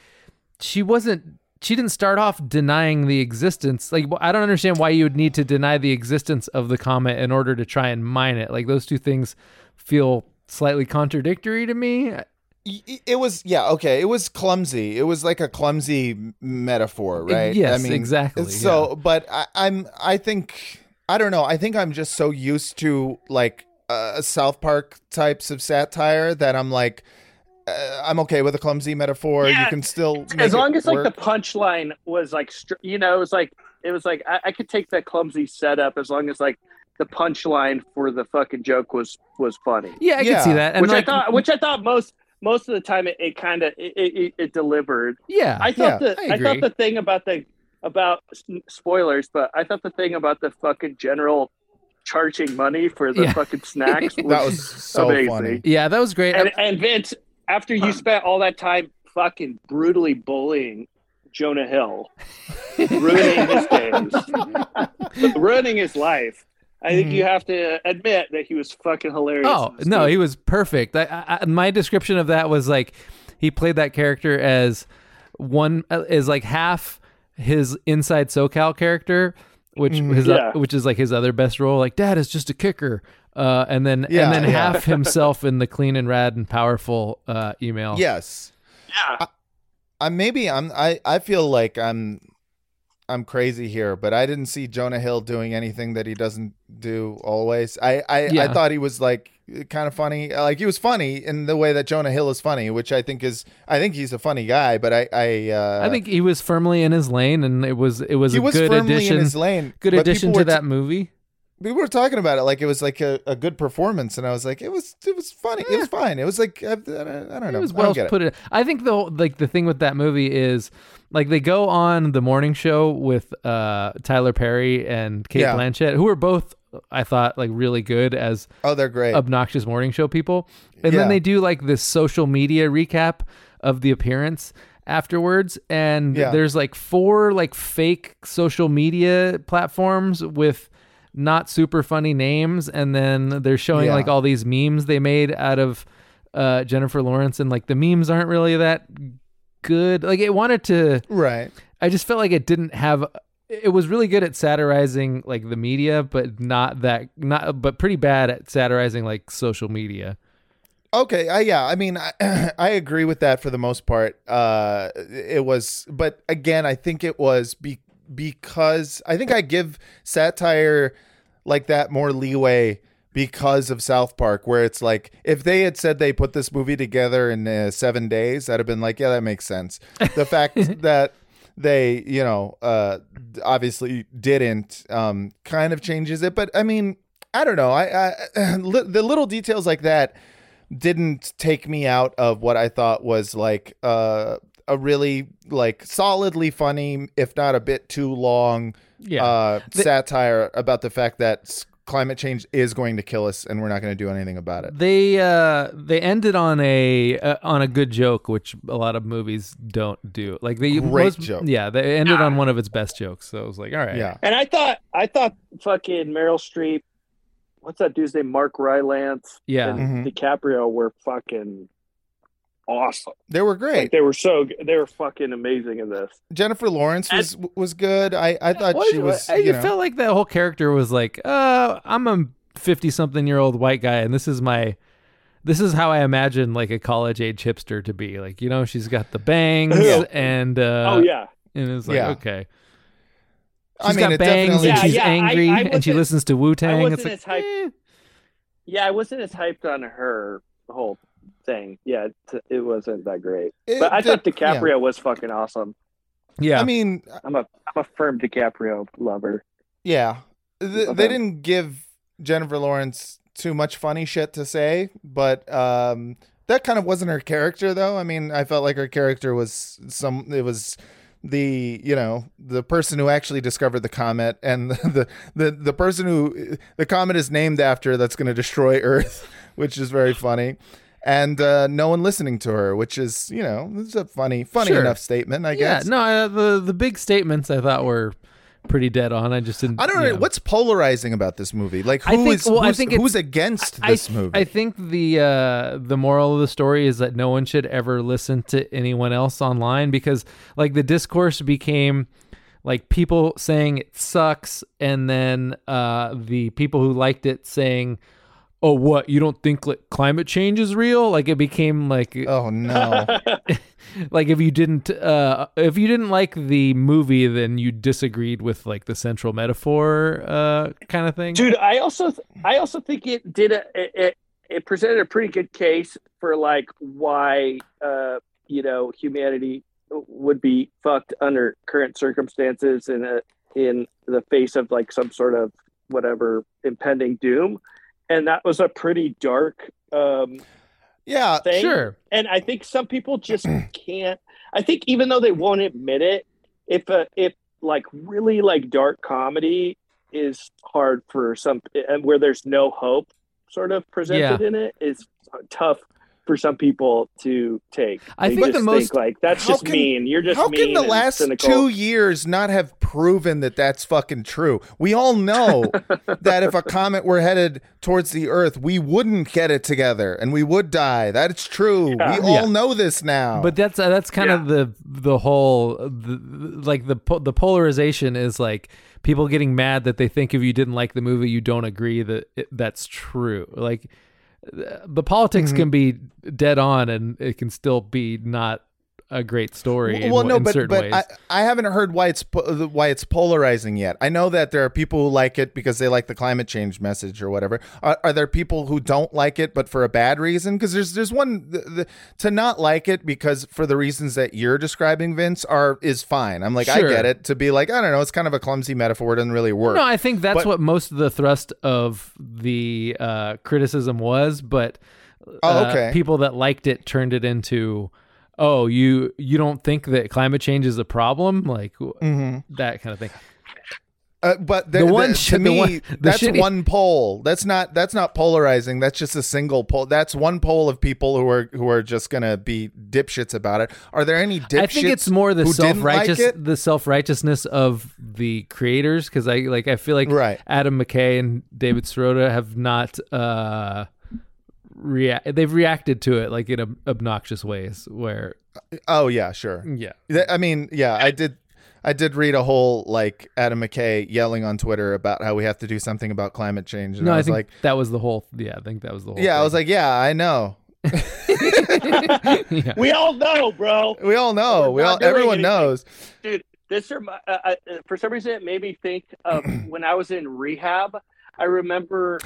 she wasn't. She didn't start off denying the existence. Like I don't understand why you would need to deny the existence of the comet in order to try and mine it. Like those two things feel slightly contradictory to me.
It was yeah okay it was clumsy it was like a clumsy metaphor right
yes,
I mean
exactly,
so but I, I'm I think I don't know I think I'm just so used to like uh, South Park types of satire that I'm like uh, I'm okay with a clumsy metaphor. You can still make
as long
it
as like the punchline was like str- you know it was like it was like I, I could take that clumsy setup as long as like the punchline for the fucking joke was was funny.
Yeah, I
Yeah.
can see that. And
which
like,
i thought which i thought most most of the time it, it kind of it, it, it delivered.
Yeah,
i thought
Yeah,
the
I
I, thought the thing about the about spoilers but i thought the thing about the fucking general charging money for the
Yeah.
fucking snacks was,
that was so
amazing.
funny
yeah, that was great.
and, and vince after you spent all that time fucking brutally bullying jonah hill ruining his days ruining his life i think mm-hmm. you have to admit that he was fucking hilarious
Oh no,
movie.
he was perfect. I, I, I- my description of that was like he played that character as one is like half his inside SoCal character, which his uh,
Yeah.
which is like his other best role. Like Dad is just a kicker, uh, and then
Yeah,
and then
yeah.
half himself in the clean and rad and powerful uh, email.
yes
yeah
I maybe I'm I I feel like I'm I'm crazy here, but I didn't see Jonah Hill doing anything that he doesn't do always. I I,
Yeah.
I thought he was like kind of funny. Like he was funny in the way that Jonah Hill is funny, which I think is I think he's a funny guy, but I I uh,
I think he was firmly in his lane, and it was it was
he
a
was
good
firmly
addition.
in his lane.
Good addition to
were
that movie.
We were talking about it like it was like a, a good performance, and I was like, it was it was funny. It was fine. It was like I, I, don't- I don't know.
It was well
get it.
put it. I think the like the thing with that movie is like they go on the morning show with uh Tyler Perry and Kate
Yeah.
Blanchett, who are both I thought like really good as
Oh, they're great.
obnoxious morning show people. And
Yeah.
then they do like this social media recap of the appearance afterwards and
Yeah.
there's like four like fake social media platforms with not super funny names and then they're showing
Yeah.
like all these memes they made out of uh, Jennifer Lawrence and like the memes aren't really that good. Like it wanted to.
Right.
I just felt like it didn't have. It was really good at satirizing like the media, but not that not, but pretty bad at satirizing like social media.
Okay, uh, yeah, I mean, I, I agree with that for the most part. Uh, it was, but again, I think it was be, because I think I give satire like that more leeway because of South Park, where it's like if they had said they put this movie together in uh, seven days, I'd have been like, yeah, that makes sense. The fact that they, you know, uh, obviously didn't um, kind of changes it, but I mean, I don't know. I, I li- the little details like that didn't take me out of what I thought was like uh, a really like solidly funny, if not a bit too long,
Yeah.
uh,
The-
satire about the fact that climate change is going to kill us and we're not going to do anything about it.
They uh they ended on a uh, on a good joke, which a lot of movies don't do. Like they
Great
most-
joke.
Yeah, they ended on one of its best jokes. So I was like, all right.
Yeah.
And I thought I thought fucking Meryl Streep, what's that dude's name? Mark Rylance
Yeah.
and
Mhm.
DiCaprio were fucking awesome.
They were
Like
great.
they were so they were fucking amazing in this.
Jennifer Lawrence was was good. I I thought
Well,
she was.
I,
you
I
know,
felt like that whole character was like, uh, I'm a 50 something year old white guy, and this is my. This is how I imagine like a college age hipster to be. Like, you know, she's got the bangs
Yeah.
and uh
oh yeah.
and it's like,
Yeah.
okay.
I
She's
mean,
got bangs
definitely-
and
Yeah,
she's
yeah, I-
angry
I
and she listens to Wu Tang.
wasn't
It's like,
as hyped-
eh.
Yeah, I wasn't as hyped on her whole thing. Yeah, t- it wasn't that great.
It
But I thought
did- yeah.
DiCaprio was fucking awesome.
yeah.
I mean,
I'm a I'm a firm DiCaprio lover.
Yeah. Th-
Okay.
They didn't give Jennifer Lawrence too much funny shit to say, but um, that kind of wasn't her character, though. I mean, I felt like her character was some. It was the you know the person who actually discovered the comet and the the the person who the comet is named after that's going to destroy Earth, which is very funny. And uh, no one listening to her, which is you know, it's a funny, funny
Sure.
enough statement, I
yeah,
guess.
no, uh, the the big statements I thought were pretty dead on. I just didn't.
I don't know
you
what's polarizing about this movie. Like, who
think-
is
well,
who's, who's against
I-
this movie?
I think the uh, the moral of the story is that no one should ever listen to anyone else online because like the discourse became like people saying it sucks and then uh, the people who liked it saying oh what you don't think like climate change is real? Like it became like
oh no,
like if you didn't uh if you didn't like the movie then you disagreed with like the central metaphor uh kind of thing?
Dude, I also th- I also think it did a it, it it presented a pretty good case for like why uh you know humanity would be fucked under current circumstances in a in the face of like some sort of whatever impending doom and that was a pretty dark um
yeah,
thing
sure
and I think some people just can't. I think even though they won't admit it, if a if like really like dark comedy is hard for some, and where there's no hope, sort of presented in it, is tough for some people to take.
I
They
think the
just
most-
like that's just
can-
mean. You're just
How
mean
can the last
cynical.
two years not have proven that that's fucking true? We all know that if a comet were headed towards the Earth, we wouldn't get it together and we would die. That's true.
Yeah.
We all
Yeah.
know this now.
But that's uh, that's kind of the the whole the, like the po- the polarization is like people getting mad that they think if you didn't like the movie you don't agree that it, that's true. Like the- politics
Mm-hmm.
can be dead on and it can still be not a great story. in,
well, no,
in
but but. I, I haven't heard why it's po- why it's polarizing yet. I know that there are people who like it because they like the climate change message or whatever. Are, are there people who don't like it but for a bad reason? Because there's there's one the, the, to not like it because for the reasons that you're describing, Vince, are is fine. I'm like
Sure.
I get it. To be like I don't know, it's kind of a clumsy metaphor. It doesn't really work.
No, I think that's
But-
what most of the thrust of the uh, criticism was, but
Oh,
uh,
okay.
people that liked it turned it into, oh, you you don't think that climate change is a problem, like
Mm-hmm.
that kind of thing.
Uh, but the,
The
the-
one
to
the
me,
one-
that's
shitty-
one poll. That's not that's not polarizing. That's just a single poll. That's one poll of people who are who are just gonna be dipshits about it. Are there any dipshits?
I think it's more the self
didn't like
the self righteousness of the creators because I like I feel like
Right.
Adam McKay and David Sirota have not uh react. They've reacted to it like in ob- obnoxious ways. Where
Oh yeah, sure.
yeah,
I mean, yeah, I did. I did read a whole like Adam McKay yelling on Twitter about how we have to do something about climate change, and
no,
I
I,
was
think
like,
that was the whole. Yeah, I think that was the whole.
yeah, I was like, yeah, I know.
yeah.
We all know, bro.
We all know.
We're
We all. Everyone
anything.
knows.
dude this remi- uh, uh, for some reason it made me think of when i was in rehab i remember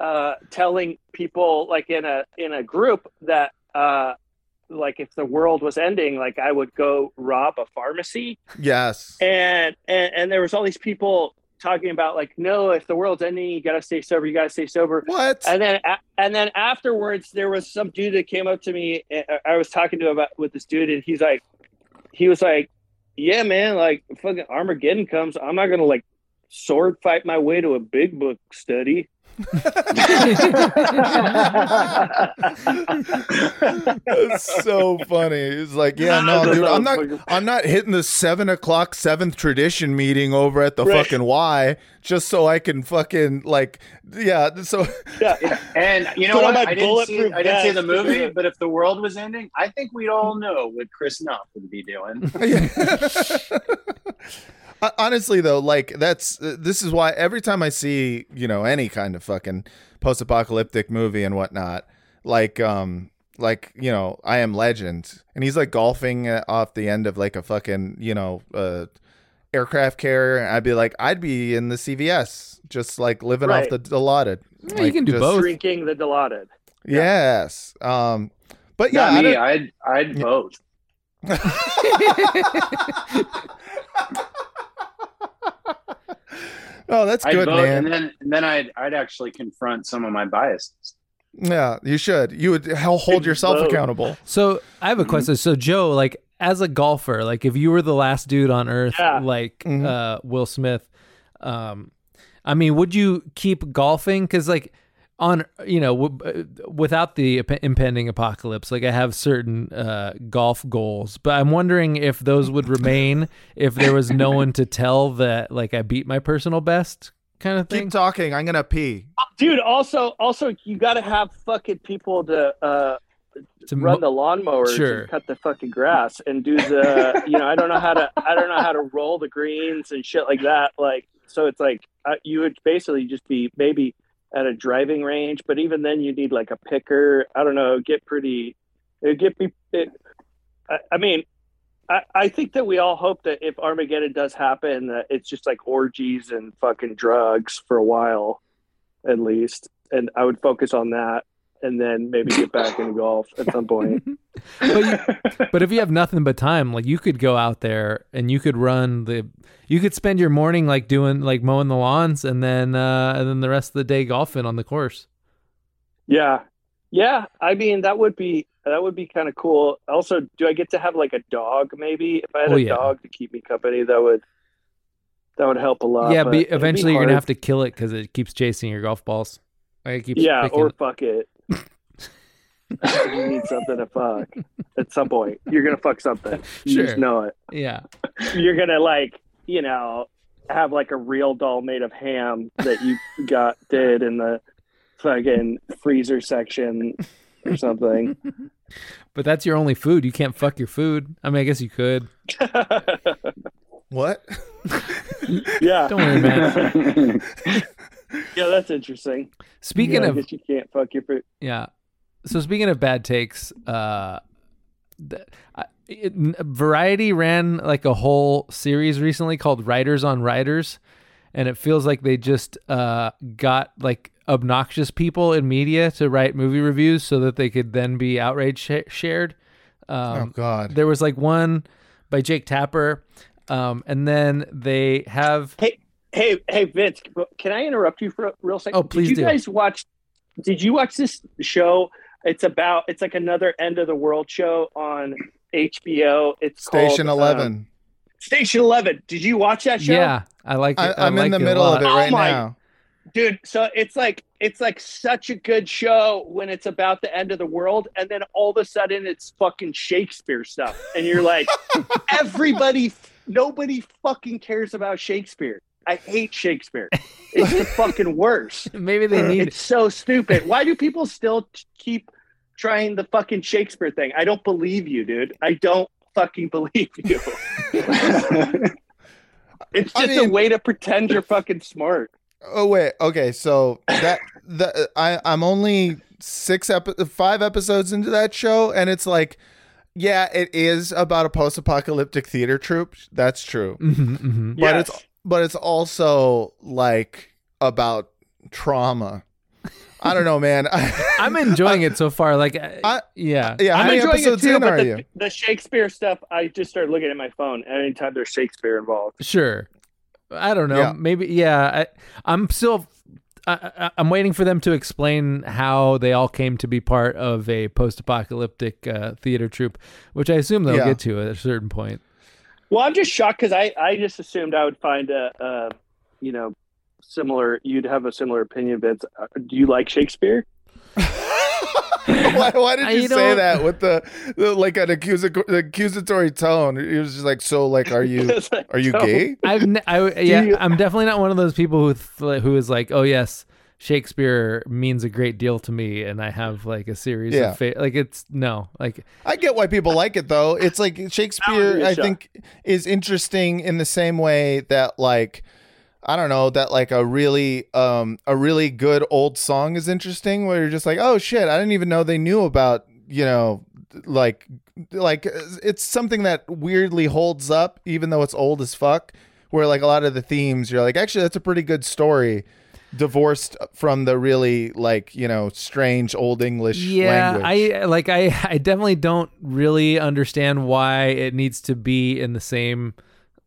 uh, telling people like in a in a group that uh, like if the world was ending like i would go rob a pharmacy
Yes.
and and, and there was all these people talking about like no if the world's ending you gotta stay sober you gotta stay sober
What?
and then and then afterwards there was some dude that came up to me and I was talking to him about with this dude and he's like he was like yeah man like fucking Armageddon comes I'm not gonna like sword fight my way to a big book study
That's so funny. It's like, yeah, no, dude, I'm not. I'm not hitting the seven o'clock seventh tradition meeting over at the
Right.
fucking Y just so I can fucking like, yeah. So
yeah.
And you know what? I didn't see I didn't see the movie, but if the world was ending, I think we'd all know what Chris Nuff would be doing.
Uh, honestly though like that's uh, this is why every time i see you know any kind of fucking post-apocalyptic movie and whatnot like um like you know i am legend and he's like golfing uh, off the end of like a fucking you know uh aircraft carrier i'd be like i'd be in the cvs just like living
Right.
off the allotted
Yeah, you can do
just-
both.
drinking the dilaudid
yes um but yeah
Not me.
don't-
I'd I'd vote.
oh that's
I'd
good
vote,
man
and then and then I'd I'd actually confront some of my biases.
yeah you should you would hell hold
Good
yourself
vote.
accountable
So I have a question. So Joe, like as a golfer, like if you were the last dude on earth,
Yeah.
like
Mhm.
uh, Will Smith, um, I mean, would you keep golfing? Because like on you know w- uh, without the ip- impending apocalypse, like I have certain uh, golf goals, but I'm wondering if those would remain if there was no one to tell that like I beat my personal best kind of thing.
keep talking i'm gonna pee
dude also also you gotta have fucking people to uh
To
run the lawnmowers
Sure.
and cut the fucking grass and do the you know I don't know how to I don't know how to roll the greens and shit like that like so it's like uh, you would basically just be maybe at a driving range but even then you need like a picker. I don't know get pretty it get be it, I, I mean I, I think that we all hope that if Armageddon does happen that it's just like orgies and fucking drugs for a while at least and I would focus on that and then maybe get back into golf at some point.
but, you, but if you have nothing but time, like you could go out there and you could run the, you could spend your morning like doing like mowing the lawns and then uh and then the rest of the day golfing on the course.
yeah. Yeah, I mean that would be that would be kind of cool. Also, do I get to have like a dog maybe? If I had
Oh,
a
yeah.
dog to keep me company, that would that would help a lot.
yeah,
but
but
it'd be
eventually you're gonna have to kill it because it keeps chasing your golf balls. Like it keeps
Yeah, or fuck it. You need something to fuck at some point. You're gonna fuck something. You
Sure.
just know it.
yeah.
You're gonna like, you know, have like a real doll made of ham that you got did in the fucking freezer section or something.
But that's your only food. You can't fuck your food. I mean, I guess you could.
what
yeah.
Don't worry, man.
Yeah, that's interesting.
Speaking
Yeah, I
of
guess you can't fuck your food.
Yeah. So speaking of bad takes, uh, th- I- it, Variety ran like a whole series recently called Writers on Writers, and it feels like they just uh, got like obnoxious people in media to write movie reviews so that they could then be outrage sh- shared.
oh
Um,
god
there was like one by Jake Tapper, um, and then they have
Hey, hey, hey, Vince, can I interrupt you for a real second?
Oh, please
Did you
do.
guys watch? Did you watch this show? It's about. It's like another end of the world show on HBO. It's
station
called,
11
um, Station Eleven. Did you watch that show?
yeah, I like. It.
I, i'm
like
in the middle of
lot.
it
Oh
right
my-
now
dude so it's like it's like such a good show when it's about the end of the world and then all of a sudden it's fucking shakespeare stuff and you're like everybody nobody fucking cares about shakespeare I hate Shakespeare. It's the fucking worst.
Maybe they need.
It's so stupid. Why do people still t- keep trying the fucking Shakespeare thing? I don't believe you, dude. I don't fucking believe you. it's
I
just a way to pretend you're fucking smart.
Oh wait, okay. So that the I I'm only six epi- five episodes into that show, and it's like, yeah, it is about a post-apocalyptic theater troupe. That's true,
Mhm, mhm.
but
Yes.
it's but it's also like about trauma. I don't know, man.
I'm enjoying it so far. Like, I,
I-
yeah,
yeah, how
I'm
many
enjoying
episodes
it too,
in
but
are
the,
you?
the Shakespeare stuff, I just started looking at my phone anytime there's Shakespeare involved.
sure. I don't know.
Yeah.
Maybe, yeah. I, I'm still. I, I, I'm waiting for them to explain how they all came to be part of a post-apocalyptic uh, theater troupe, which I assume they'll
Yeah.
get to at a certain point.
Well, I'm just shocked because I, I just assumed I would find a, a, you know, similar. You'd have a similar opinion, Vince. Uh, Do you like Shakespeare?
why, why did you
you
say
know-
that with the, the like an accusac- accusatory tone? It was just like so. Like, are you are you
no.
gay?
I've ne- I, yeah,
you-
I'm definitely not one of those people who th- who is like, oh yes, Shakespeare means a great deal to me, and I have like a series
Yeah.
of fa- like it's no like
I get why people like it though. It's like Shakespeare.
be a
I
shock.
think is interesting in the same way that like I don't know that like a really um a really good old song is interesting. Where you're just like, oh shit, I didn't even know they knew about you know like like it's something that weirdly holds up even though it's old as fuck. Where like a lot of the themes, you're like, actually, that's a pretty good story. Divorced from the really like you know strange old English
yeah
language.
I like I I definitely don't really understand why it needs to be in the same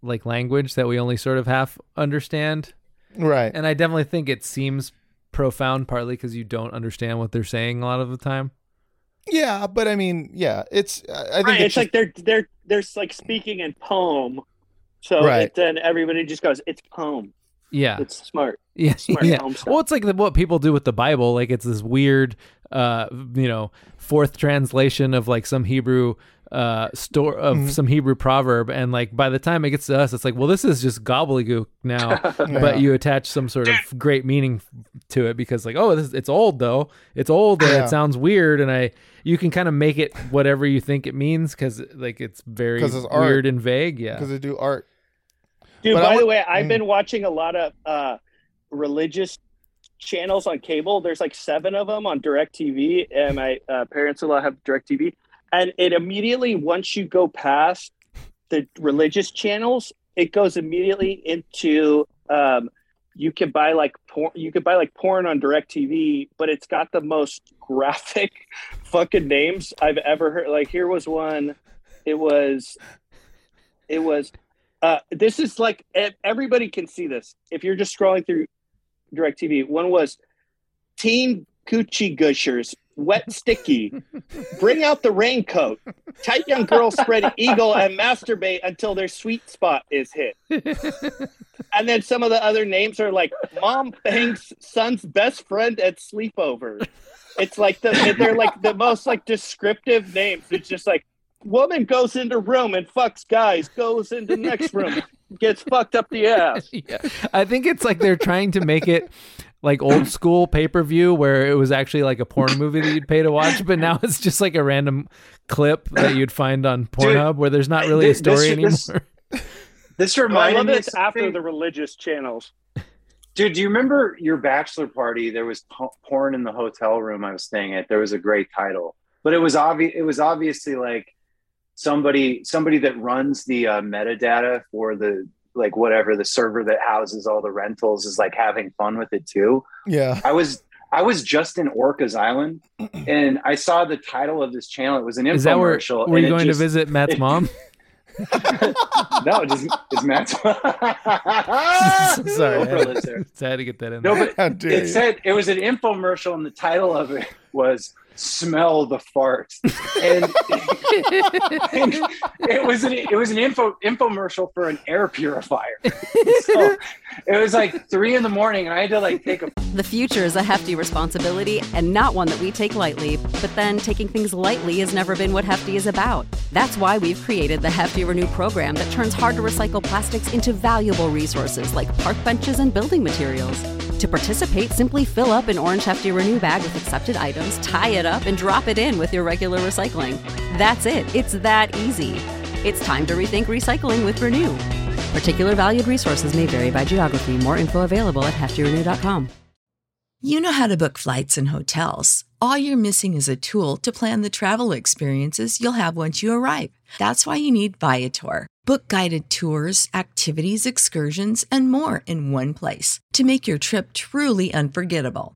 like language that we only sort of half understand,
right.
and I definitely think it seems profound partly because you don't understand what they're saying a lot of the time.
Yeah, but I mean, yeah, it's. I I think
Right,
it's,
it's like they're they're they're like speaking in poem, so
Right.
it, then everybody just goes, "It's poem.
Yeah,
It's smart."
Yeah,
Smart
yeah.
home.
Well, it's like the, what people do with the Bible. Like it's this weird, uh, you know, fourth translation of like some Hebrew uh store of
Mm-hmm.
some Hebrew proverb, and like by the time it gets to us, it's like, well, this is just gobbledygook now. But you attach some sort of great meaning to it because, like, oh, this it's old though. It's old and
Yeah.
it sounds weird, and I you can kind of make it whatever you think it means because like it's very
'Cause it's art.
weird and vague. Yeah.
because they do art.
Dude,
But
by the way, I've
Mm.
been watching a lot of uh, religious channels on cable. There's like seven of them on DirecTV, and my uh, parents-in-law have DirecTV. And it immediately, once you go past the religious channels, it goes immediately into um, you can buy like porn. You could buy like porn on DirecTV, but it's got the most graphic fucking names I've ever heard. Like here was one. It was. It was uh, this is like everybody can see this if you're just scrolling through DirecTV. One was Team Coochie Gushers, Wet Sticky, Bring Out the Raincoat, Tight Young Girl Spread Eagle and Masturbate Until Their Sweet Spot is Hit. and then some of the other names are like Mom Banks' son's best friend at sleepover. It's like the they're like the most like descriptive names. It's just like woman goes into room and fucks guys, goes into next room, gets fucked up the ass.
yeah. I think it's like they're trying to make it like old school pay per view where it was actually like a porn movie that you'd pay to watch, but now it's just like a random clip that you'd find on Pornhub where there's not really a
This- this-
story
this-
anymore.
This
I
reminded
love
me of
after the religious channels.
Dude, do you remember your bachelor party? There was porn in the hotel room I was staying at. There was a great title, but it was obvious. It was obviously like somebody somebody that runs the uh, metadata for the like whatever the server that houses all the rentals is like having fun with it too.
Yeah,
I was I was just in Orcas Island, and I saw the title of this channel. It was an
Is that where
infomercial.
were
and
you going
just-
to visit Matt's
it-
mom?
No, just it's Matt's. Mom.
Sorry,
Oprah lives.
I had to get that in. there.
No, but
it
you.
said it was an infomercial, and the title of it was "Smell the Fart," and, and it was an it was an info infomercial for an air purifier. So it was like three in the morning, and I had to like take a
The future is a hefty responsibility and not one that we take lightly. But then taking things lightly has never been what Hefty is about. That's why we've created the Hefty Renew program that turns hard to recycle plastics into valuable resources like park benches and building materials. To participate, simply fill up an orange Hefty Renew bag with accepted items, tie it up, and drop it in with your regular recycling. That's it. It's that easy. It's time to rethink recycling with Renew. Particular valued resources may vary by geography. More info available at heftyrenew.com.
You know how to book flights and hotels. All you're missing is a tool to plan the travel experiences you'll have once you arrive. That's why you need Viator. Book guided tours, activities, excursions, and more in one place to make your trip truly unforgettable.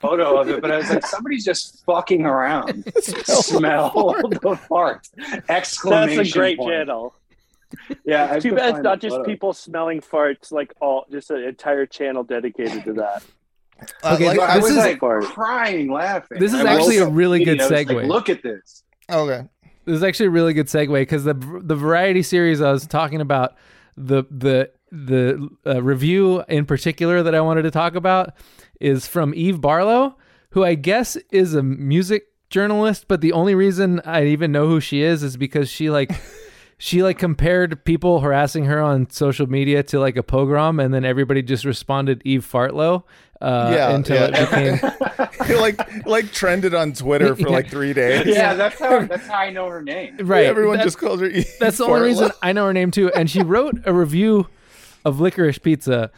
Photo of it, but I was like, somebody's just fucking around. Smell the fart! Exclamation!
That's a great
point.
channel.
Yeah, I have
Too bad it's not just
photo.
people smelling farts, like all just an entire channel dedicated to that.
Uh,
Okay,
like,
I
this
was
is-
like
Fart.
crying, laughing.
This is
I
actually a really good
eating, I was like,
segue.
Look at this.
okay.
This is actually a really good segue because the the variety series I was talking about the the the uh, review in particular that I wanted to talk about is from Eve Barlow, who I guess is a music journalist, but the only reason I even know who she is is because she like she like compared people harassing her on social media to like a pogrom, and then everybody just responded Eve Fartlow uh,
Yeah,
until
yeah.
it became
like like trended on Twitter for like three days.
Yeah, that's how that's how I know her name.
right.
Everyone
that-
just calls her. Eve
That's the only reason I know her name too. And she wrote a review of licorice pizza,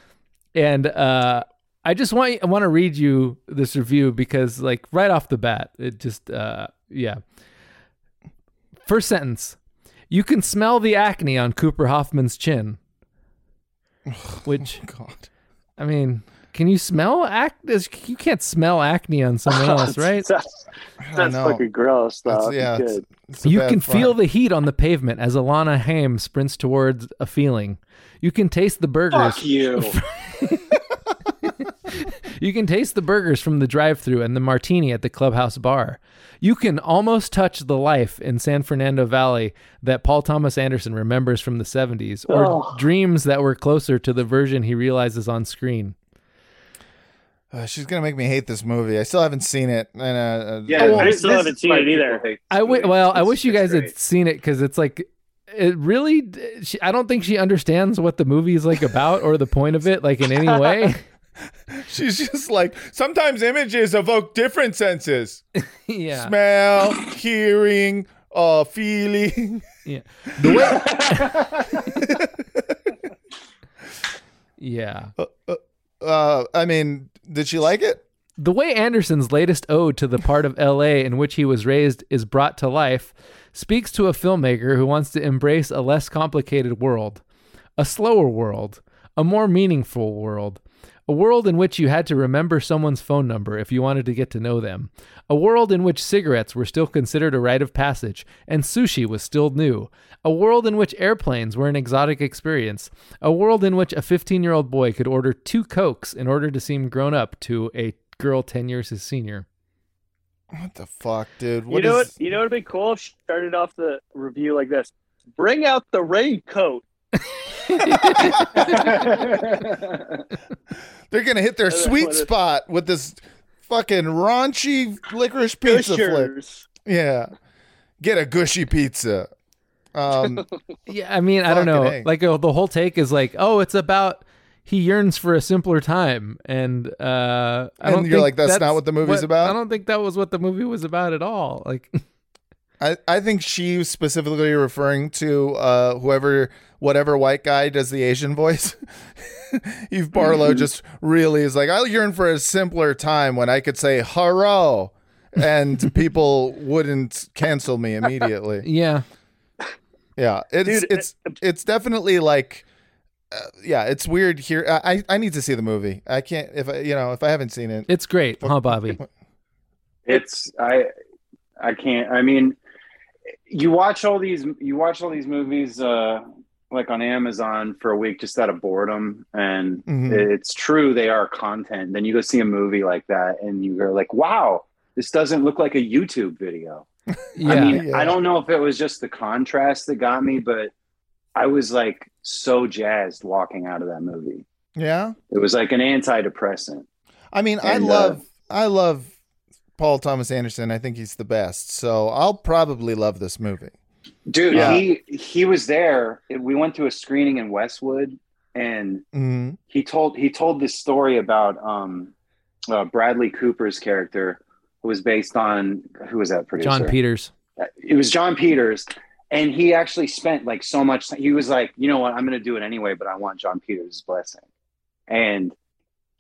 and uh, I just want I want to read you this review because like right off the bat, it just uh, yeah. First sentence: You can smell the acne on Cooper Hoffman's chin. Which
God.
I mean, can you smell acne? You can't smell acne on someone else, right?
That's, that's
know.
fucking gross, though.
That's- yeah, it's- it's
You can
fart.
feel the heat on the pavement as Alana Haim sprints towards a feeling. You can taste the burgers.
Fuck you.
You can taste the burgers from the drive-through and the martini at the clubhouse bar. You can almost touch the life in San Fernando Valley that Paul Thomas Anderson remembers from the 70s or
Oh.
dreams that were closer to the version he realizes on screen.
Uh, she's gonna make me hate this movie. I still haven't seen it. And, uh, uh,
Yeah,
Oh, I still haven't seen it either.
people hate this
I w-
movie.
well, I wish you
it's
guys had seen it because it's like it really. She, I don't think she understands what the movie is like about or the point of it, like in any way.
she's just like sometimes images evoke different senses:
yeah,
smell, hearing, uh, feeling.
yeah. The way. yeah.
Uh, I mean, did she like it?
The way Anderson's latest ode to the part of LA in which he was raised is brought to life speaks to a filmmaker who wants to embrace a less complicated world, a slower world, a more meaningful world, a world in which you had to remember someone's phone number if you wanted to get to know them, a world in which cigarettes were still considered a rite of passage and sushi was still new, a world in which airplanes were an exotic experience, a world in which a 15 year old boy could order two Cokes in order to seem grown up to a girl 10 years his senior.
What the fuck, dude? What you
know
is?
what? You know what'd be cool if she started off the review like this: "Bring out the raincoat."
They're gonna hit their
That's
sweet spot with this fucking raunchy licorice pizza flick. Yeah, get a gushy pizza. Um,
Yeah, I mean, I don't know.
A.
Like uh, the whole take is like, oh, it's about he yearns for a simpler time, and uh, I
And
don't.
you're
think
like, that's not what the movie's about?
I don't think that was what the movie was about at all. Like,
I, I think she was specifically referring to uh, whoever, whatever white guy does the Asian voice. Eve Barlow just really is like, I yearn for a simpler time when I could say "hurrah" and people wouldn't cancel me immediately.
yeah,
Yeah, it's
Dude,
it's it's definitely like, uh, yeah, it's weird here. I I- I need to see the movie. I can't if I you know if I haven't seen it.
it's great, huh, Bobby?
it's i i can't i mean you watch all these you watch all these movies uh like on amazon for a week just out of boredom and
Mhm.
it's true they are content then you go see a movie like that and you go like wow this doesn't look like a youtube video
Yeah,
i mean
yeah.
i don't know if it was just the contrast that got me but i was like so jazzed walking out of that movie
Yeah,
it was like an antidepressant
I mean, I
And, uh,
love I love Paul Thomas Anderson. I think he's the best. So I'll probably love this movie.
Dude,
Yeah.
he he was there. We went to a screening in Westwood, and
Mhm.
he told he told this story about um, uh, Bradley Cooper's character, who was based on who was that producer?
Jon Peters.
It was Jon Peters, and he actually spent like so much. He was like, you know what, I'm going to do it anyway, but I want Jon Peters' blessing. And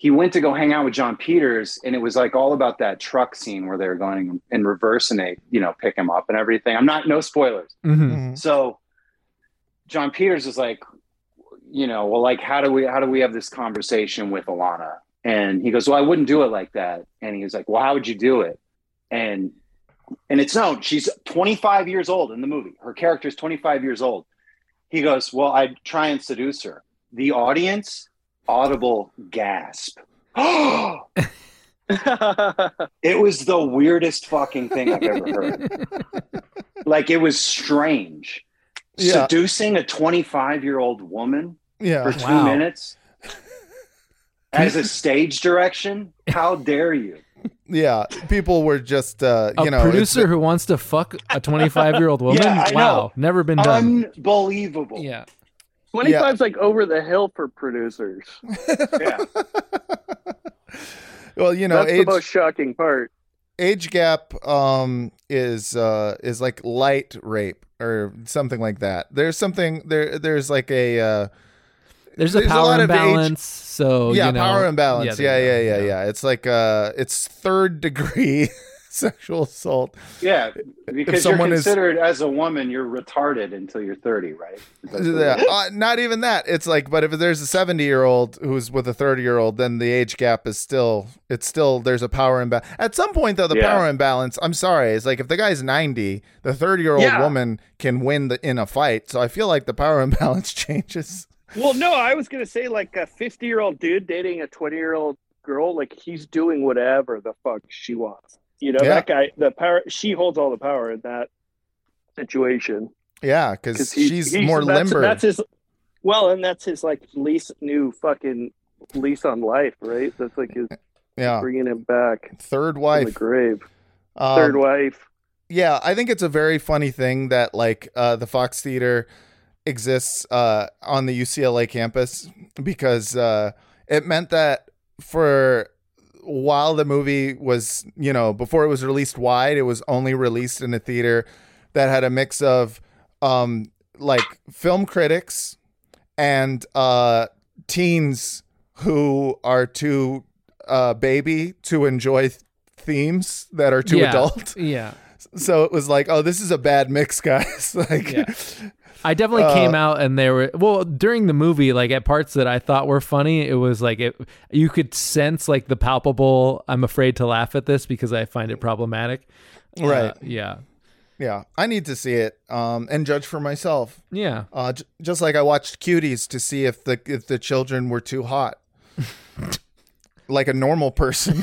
he went to go hang out with Jon Peters, and it was like all about that truck scene where they were going in reverse and they, you know, pick him up and everything. I'm not no spoilers.
hmm
Mhm.
So Jon Peters is like, you know, well, like, how do we how do we have this conversation with Alana? And he goes, Well, I wouldn't do it like that. And he was like, Well, how would you do it? And and it's known she's 25 years old in the movie. Her character is 25 years old. He goes, Well, I'd try and seduce her. The audience, audible gasp. it was the weirdest fucking thing I've ever heard. like it was strange.
Yeah.
Seducing a 25 year old woman
Yeah.
for two
Wow.
minutes as a stage direction? How dare you?
Yeah. People were just uh,
A
you know, it's-
producer who wants to fuck a 25 year old woman.
Yeah,
wow,
know.
never been done.
Unbelievable.
yeah,
25's like over the hill for producers.
Yeah.
well, you know,
That's
age
the most shocking part.
age gap um is uh is like light rape or something like that. There's something there there's like a uh
there's a
There's a
power
lot of age-
imbalance. so
yeah,
you know,
power imbalance. Yeah,
there
yeah, yeah, yeah, It's like uh it's third degree sexual assault.
Yeah. Because
someone
you're
is-
considered as a woman, you're retarded until you're 30, right? That's what it
Yeah, uh, not even that. It's like, but if there's a 70 year old who's with a 30 year old, then the age gap is still, it's still, there's a power imbalance. At some point, though, the
Yeah.
power imbalance, I'm sorry, is like if the guy's 90, the 30 year old
Yeah.
woman can win the, in a fight. So I feel like the power imbalance changes.
Well, no, I was gonna say like a 50 year old dude dating a 20 year old girl, like he's doing whatever the fuck she wants. You know,
Yeah.
that guy, the power, she holds all the power in that situation.
Yeah, because
he-
she's
he's-
more
that's,
limber.
That's his. Well, and that's his like lease, new fucking lease on life, right? That's like his
yeah,
bringing him back
third
from the
wife.
grave.
Um,
Third wife.
Yeah, I think it's a very funny thing that like uh, the Fox Theater exists uh, on the UCLA campus because uh, it meant that for while the movie was, you know, before it was released wide, it was only released in a theater that had a mix of um, like film critics and uh, teens who are too uh, baby to enjoy th- themes that are too
yeah.
adult.
Yeah.
So it was like, oh, this is a bad mix, guys. like,
Yeah. I definitely
Uh,
came out and there were well during the movie like at parts that I thought were funny it was like it you could sense like the palpable I'm afraid to laugh at this because I find it problematic.
Right.
Uh, yeah.
yeah, I need to see it um, and judge for myself.
Yeah.
Uh, j- just like I watched Cuties to see if the if the children were too hot, like a normal person.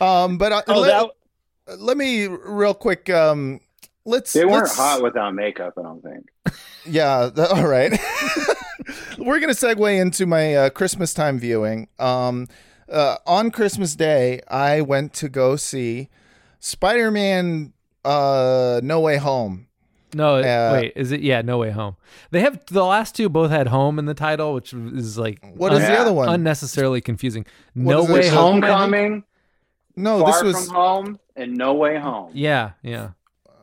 um, but uh,
Oh,
let,
that
let me real quick. Um, let's.
They weren't
let's-
hot without makeup, I don't think.
Yeah. th- all right. We're gonna segue into my uh, Christmas time viewing. Um, uh, on Christmas Day, I went to go see Spider-Man: uh, No Way Home.
No,
Uh,
wait, is it yeah, No Way Home. They have the last two both had home in the title, which is like
What is the other one?
unnecessarily confusing.
What
no? Way Home.
Homecoming,
no,
Far
this was.
From Home, and No Way Home.
Yeah, yeah.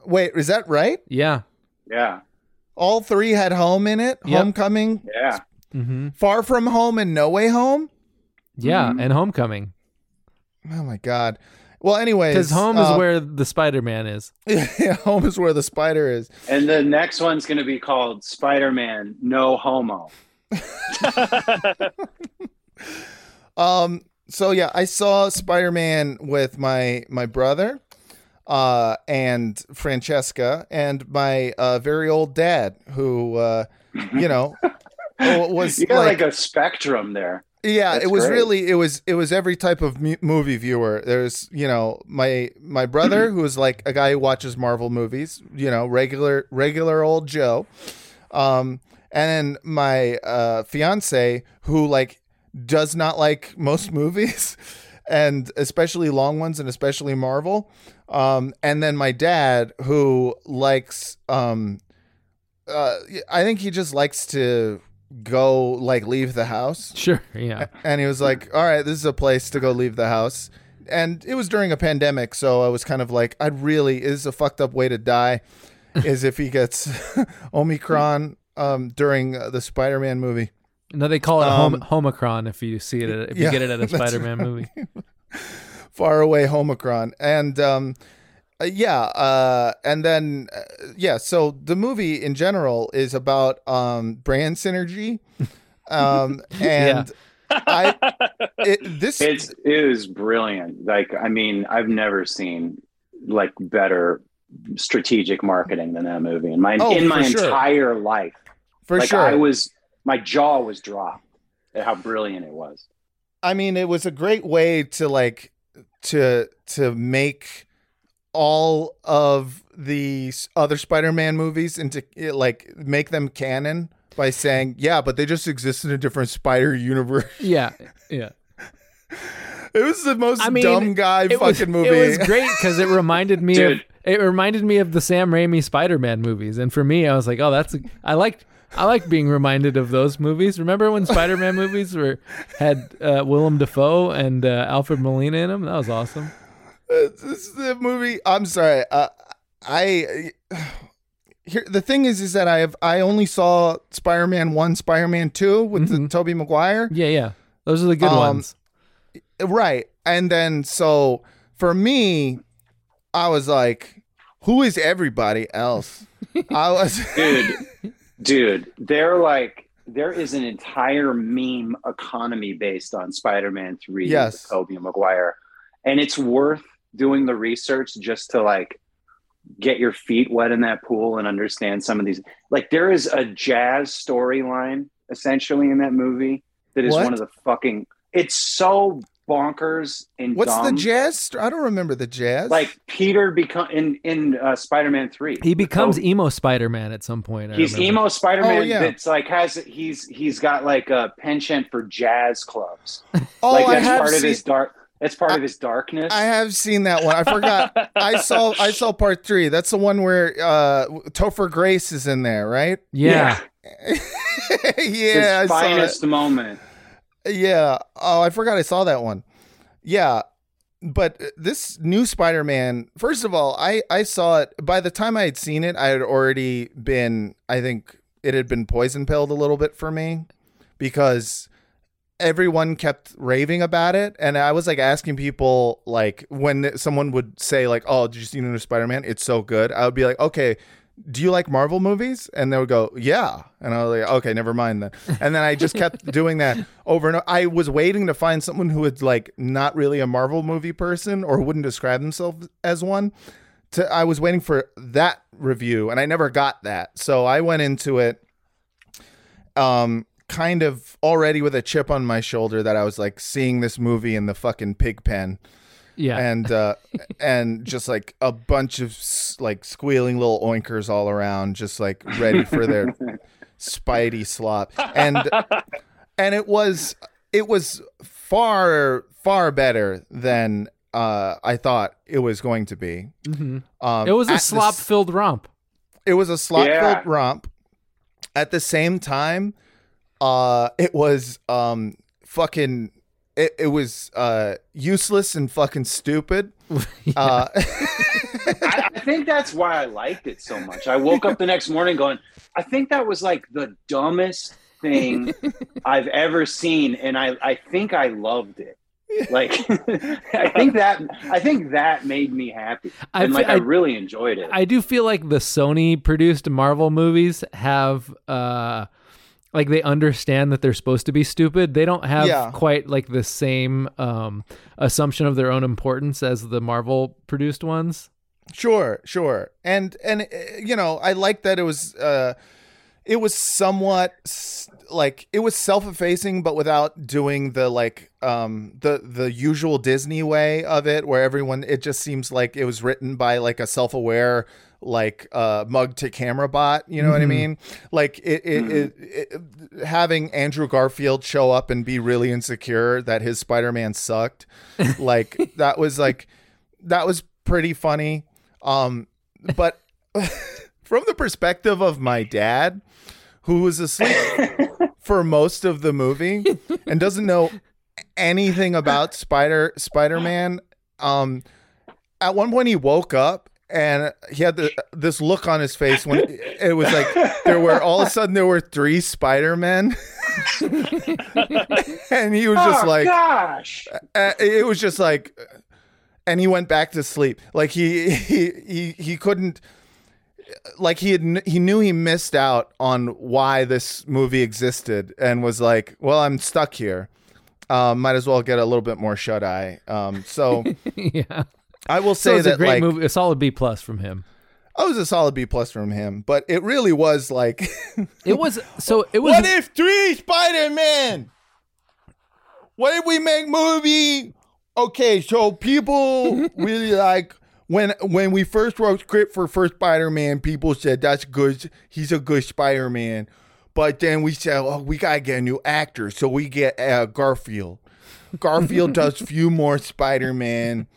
Wait, is that right?
Yeah.
Yeah,
All three had home in it.
Yep.
Homecoming,
yeah.
Mhm.
Far From Home, and No Way Home.
Yeah,
Mhm.
and Homecoming.
Oh my god. Well, anyways,
Cuz home is
uh,
where the Spider-Man is.
yeah, home is where the spider is.
And the next one's going to be called Spider-Man No Homo.
Um. So yeah, I saw Spider Man with my my brother, uh, and Francesca, and my uh, very old dad, who uh, you know, was
You got
like,
like, a spectrum there.
yeah,
that's
it was
great.
really it was it was every type of mu- movie viewer. There's you know my my brother who is like a guy who watches Marvel movies, you know, regular regular old Joe, um, and then my uh, fiance who like does not like most movies, and especially long ones, and especially Marvel. Um, and then my dad who likes um, uh, I think he just likes to go like leave the house
Sure, yeah.
and he was like, "All right, this is a place to go leave the house." And it was during a pandemic, so I was kind of like, "I'd really is a fucked up way to die, is if he gets Omicron um, during uh, the Spider-Man movie."
No, they call it
Um,
Homicron if you see it at, if
yeah,
you get it at a Spider-Man movie.
Far away Omicron, and um, uh, yeah, uh, and then uh, yeah. So the movie in general is about um, brand synergy, um, and I it, this
It's it was brilliant. Like I mean, I've never seen like better strategic marketing than that movie in my
Oh,
in my
sure.
entire life.
for
like
sure.
I was my jaw was dropped at how brilliant it was.
I mean, it was a great way to like to to make all of the other Spider-Man movies into eh, like make them canon by saying, yeah, but they just exist in a different Spider universe.
Yeah, yeah.
It was the most
I mean,
dumb guy fucking
was,
movie.
It was great because it reminded me of it reminded me of the Sam Raimi Spider-Man movies, and for me, I was like, oh, that's a, I liked I like being reminded of those movies. Remember when Spider-Man movies were had uh, Willem Dafoe and uh, Alfred Molina in them? That was awesome.
this is the movie. I'm sorry. Uh, I here the thing is, is that I have I only saw Spider-Man one, Spider-Man two with the Tobey Maguire.
Yeah, yeah, those are the good
Um,
ones.
Right. And then so for me, I was like, who is everybody else? I was
dude dude they're like there is an entire meme economy based on spider-man 3
Yes.
Tobey maguire and it's worth doing the research just to like get your feet wet in that pool and understand some of these like there is a jazz storyline essentially in that movie that is
What?
one of the fucking. It's so bonkers and
What's the jazz? st- I don't remember the jazz.
Like Peter become in in uh, Spider-Man three.
He becomes
Oh,
emo Spider-Man at some point. I
he's
remember.
emo Spider-Man
Oh, yeah.
that's like has he's he's got like a penchant for jazz clubs.
oh,
like
I
that's
have
part of
seen,
his dark. That's part of his darkness.
I have seen that one. I forgot. I saw. I saw part three. That's the one where uh, Topher Grace is in there, right?
Yeah.
yeah,
his
I saw
finest moment.
Yeah. Oh, I forgot. I saw that one. Yeah. But this new Spider-Man, first of all, I I saw it. By the time I had seen it, I had already been. I think it had been poison pilled a little bit for me because everyone kept raving about it and i was like asking people like when someone would say like oh did you see the new spider-man it's so good i would be like okay do you like marvel movies? And they would go yeah. And i was like okay never mind then. And then i just kept doing that over and over. i was waiting to find someone who was like not really a marvel movie person or wouldn't describe themselves as one to i was waiting for that review and i never got that. So i went into it um kind of already with a chip on my shoulder that I was like seeing this movie in the fucking pig pen
Yeah.
and uh and just like a bunch of like squealing little oinkers all around just like ready for their spidey slop and and it was it was far far better than uh I thought it was going to be
Mhm.
um
it was a slop-filled romp.
it was a slop filled
Yeah.
romp. At the same time, uh, it was um fucking. It, it was uh useless and fucking stupid. Uh,
I, I think that's why I liked it so much. I woke up the next morning going, I think that was like the dumbest thing I've ever seen, and I I think I loved it. Like I think that I think that made me happy,
I
and like I,
I-
really enjoyed it.
I do feel like the Sony produced Marvel movies have uh like they understand that they're supposed to be stupid. They don't have
Yeah.
quite like the same um assumption of their own importance as the Marvel produced ones.
Sure, sure. And and uh, you know, I like that it was uh it was somewhat like it was self-effacing but without doing the like um the the usual Disney way of it where everyone it just seems like it was written by like a self-aware like uh mug to camera bot, you know what I
Mhm.
mean? Like it it, it, it having Andrew Garfield show up and be really insecure that his Spider-Man sucked. like that was like that was pretty funny. Um, but from the perspective of my dad, who was asleep for most of the movie and doesn't know anything about Spider Spider Man, um, at one point he woke up and he had the, this look on his face when it was like there were all of a sudden there were three Spider Men, and he was just
oh,
like,
gosh,
uh, it was just like and he went back to sleep. Like he he he, he couldn't like he had he knew he missed out on why this movie existed and was like well i'm stuck here. Um, might as well get a little bit more shut eye um, so
yeah.
I will
So
say
a
that
great
like
movie, a solid B plus from him.
i was a solid b plus from him but it really was like
It was so it was
what if three spider-man? What if we make movie? Okay so people really like when when we first wrote script for first spider-man people said that's good he's a good spider-man. But then we said oh we gotta get a new actor so we get uh, garfield. Garfield does few more spider-man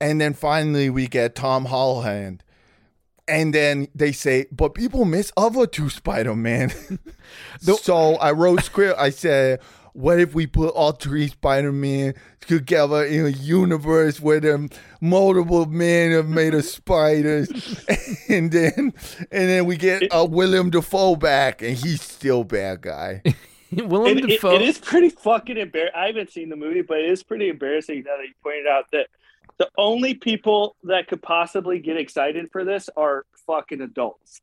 and then finally we get tom holland and then they say, but people miss other two Spider Man. so I wrote script. I said, what if we put all three Spider Man together in a universe where them multiple men have made of spiders, and then and then we get a uh, William Dafoe back, and he's still bad guy.
Willem
It, it, it is pretty fucking embarrassing. I haven't seen the movie, but it is pretty embarrassing now that you pointed out that the only people that could possibly get excited for this are fucking adults.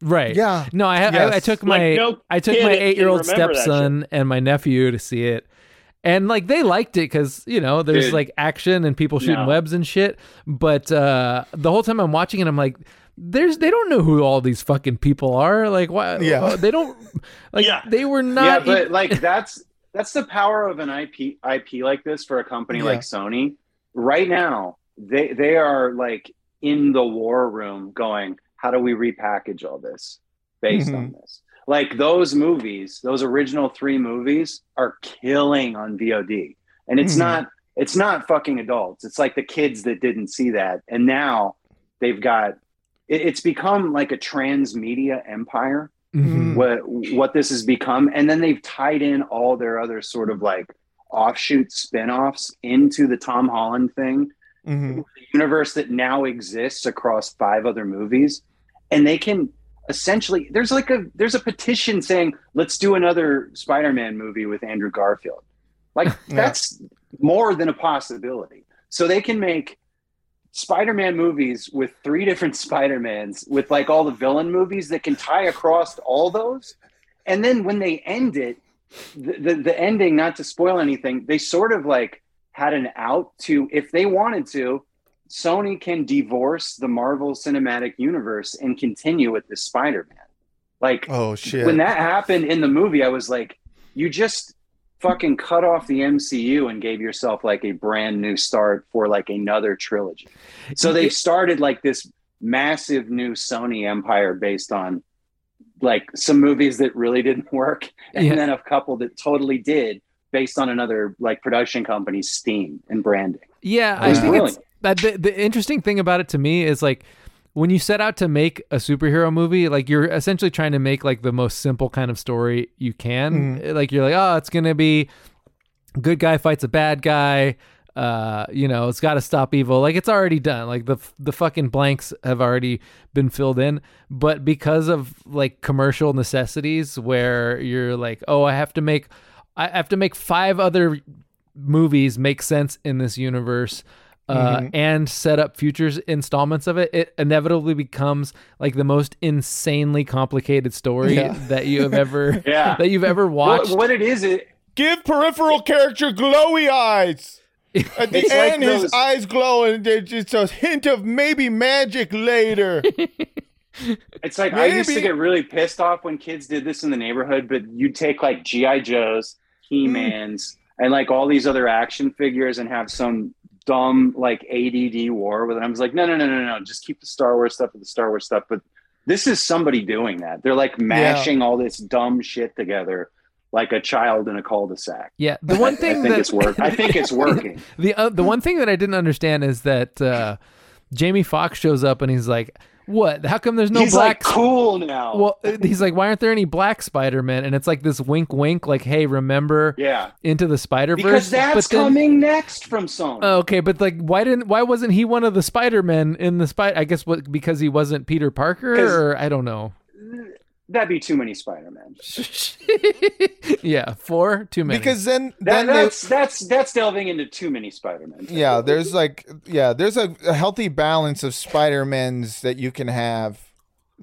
Right.
Yeah.
No, I ha- I, I
Yes.
took
Like,
my
no
I took my eight year old stepson and my nephew to see it, and like they liked it because you know there's
Dude.
like action and people shooting
No.
webs and shit. But uh, the whole time I'm watching it, I'm like, there's they don't know who all these fucking people are. Like why?
Yeah.
they don't. Like
Yeah.
they were not.
yeah,
not.
but like that's that's the power of an IP IP like this for a company
Yeah.
like Sony. Right now, they they are like in the war room going, how do we repackage all this based on this? Like those movies, those original three movies are killing on VOD. And it's
Mhm.
not it's not fucking adults. It's like the kids that didn't see that. And now they've got it, it's become like a transmedia empire
Mhm.
what what this has become and then they've tied in all their other sort of like offshoot spin-offs into the Tom Holland thing
Mhm.
universe that now exists across five other movies and they can essentially there's like a there's a petition saying let's do another Spider-Man movie with Andrew Garfield like
Yeah.
that's more than a possibility so they can make Spider-Man movies with three different Spider-Mans with like all the villain movies that can tie across all those. And then when they end it, the, the, the ending, not to spoil anything, they sort of like had an out to if they wanted to, Sony can divorce the Marvel Cinematic Universe and continue with this Spider-Man. Like
Oh shit.
when that happened in the movie, I was like, you just fucking cut off the MCU and gave yourself like a brand new start for like another trilogy. So they've started like this massive new Sony empire based on like some movies that really didn't work and
Yeah.
then a couple that totally did based on another like production company's steam and branding.
Yeah, I think
brilliant.
it's that the, the interesting thing about it to me is like when you set out to make a superhero movie, like you're essentially trying to make like the most simple kind of story you can. Mm-hmm. Like you're like, oh, it's gonna be good guy fights a bad guy. Uh, you know, it's got to stop evil. Like it's already done. Like the the fucking blanks have already been filled in. But because of like commercial necessities, where you're like, oh, I have to make, I have to make five other movies make sense in this universe uh,
Mhm.
and set up futures installments of it, it inevitably becomes like the most insanely complicated story
Yeah.
that you have ever
Yeah.
that you've ever watched.
What, what it is, it
Give peripheral character glowy eyes. At the
It's like
end, his
those-
eyes glow, and there's just a hint of maybe magic later.
It's like I used to get really pissed off when kids did this in the neighborhood, but you'd take like GI Joes, He Mans, and like all these other action figures and have some dumb like ADD war with it. I was like, no, no, no, no, no, just keep the Star Wars stuff with the Star Wars stuff. But this is somebody doing that. They're like mashing all this dumb shit together like a child in a cul-de-sac.
Yeah, the one thing
I
thing
think
that
it's work. I think it's working.
the uh, the one thing that I didn't understand is that uh, Jamie Foxx shows up and he's like, "What? How come there's no
He's
black?"
like cool now.
well, uh, he's like, "Why aren't there any black Spider Men?" And it's like this wink, wink, like, "Hey, remember
yeah,
into the Spider Verse?"
because that's coming next from Sony.
Okay, but like, why didn't? Why wasn't he one of the Spider Men in the Spider? I guess what because he wasn't Peter Parker, or I don't know.
That'd be too many Spider-Man.
yeah, four too many.
because then,
That,
then they,
that's that's that's delving into too many Spider-Man.
yeah, there's like, yeah, there's a, a healthy balance of Spider-Mans that you can have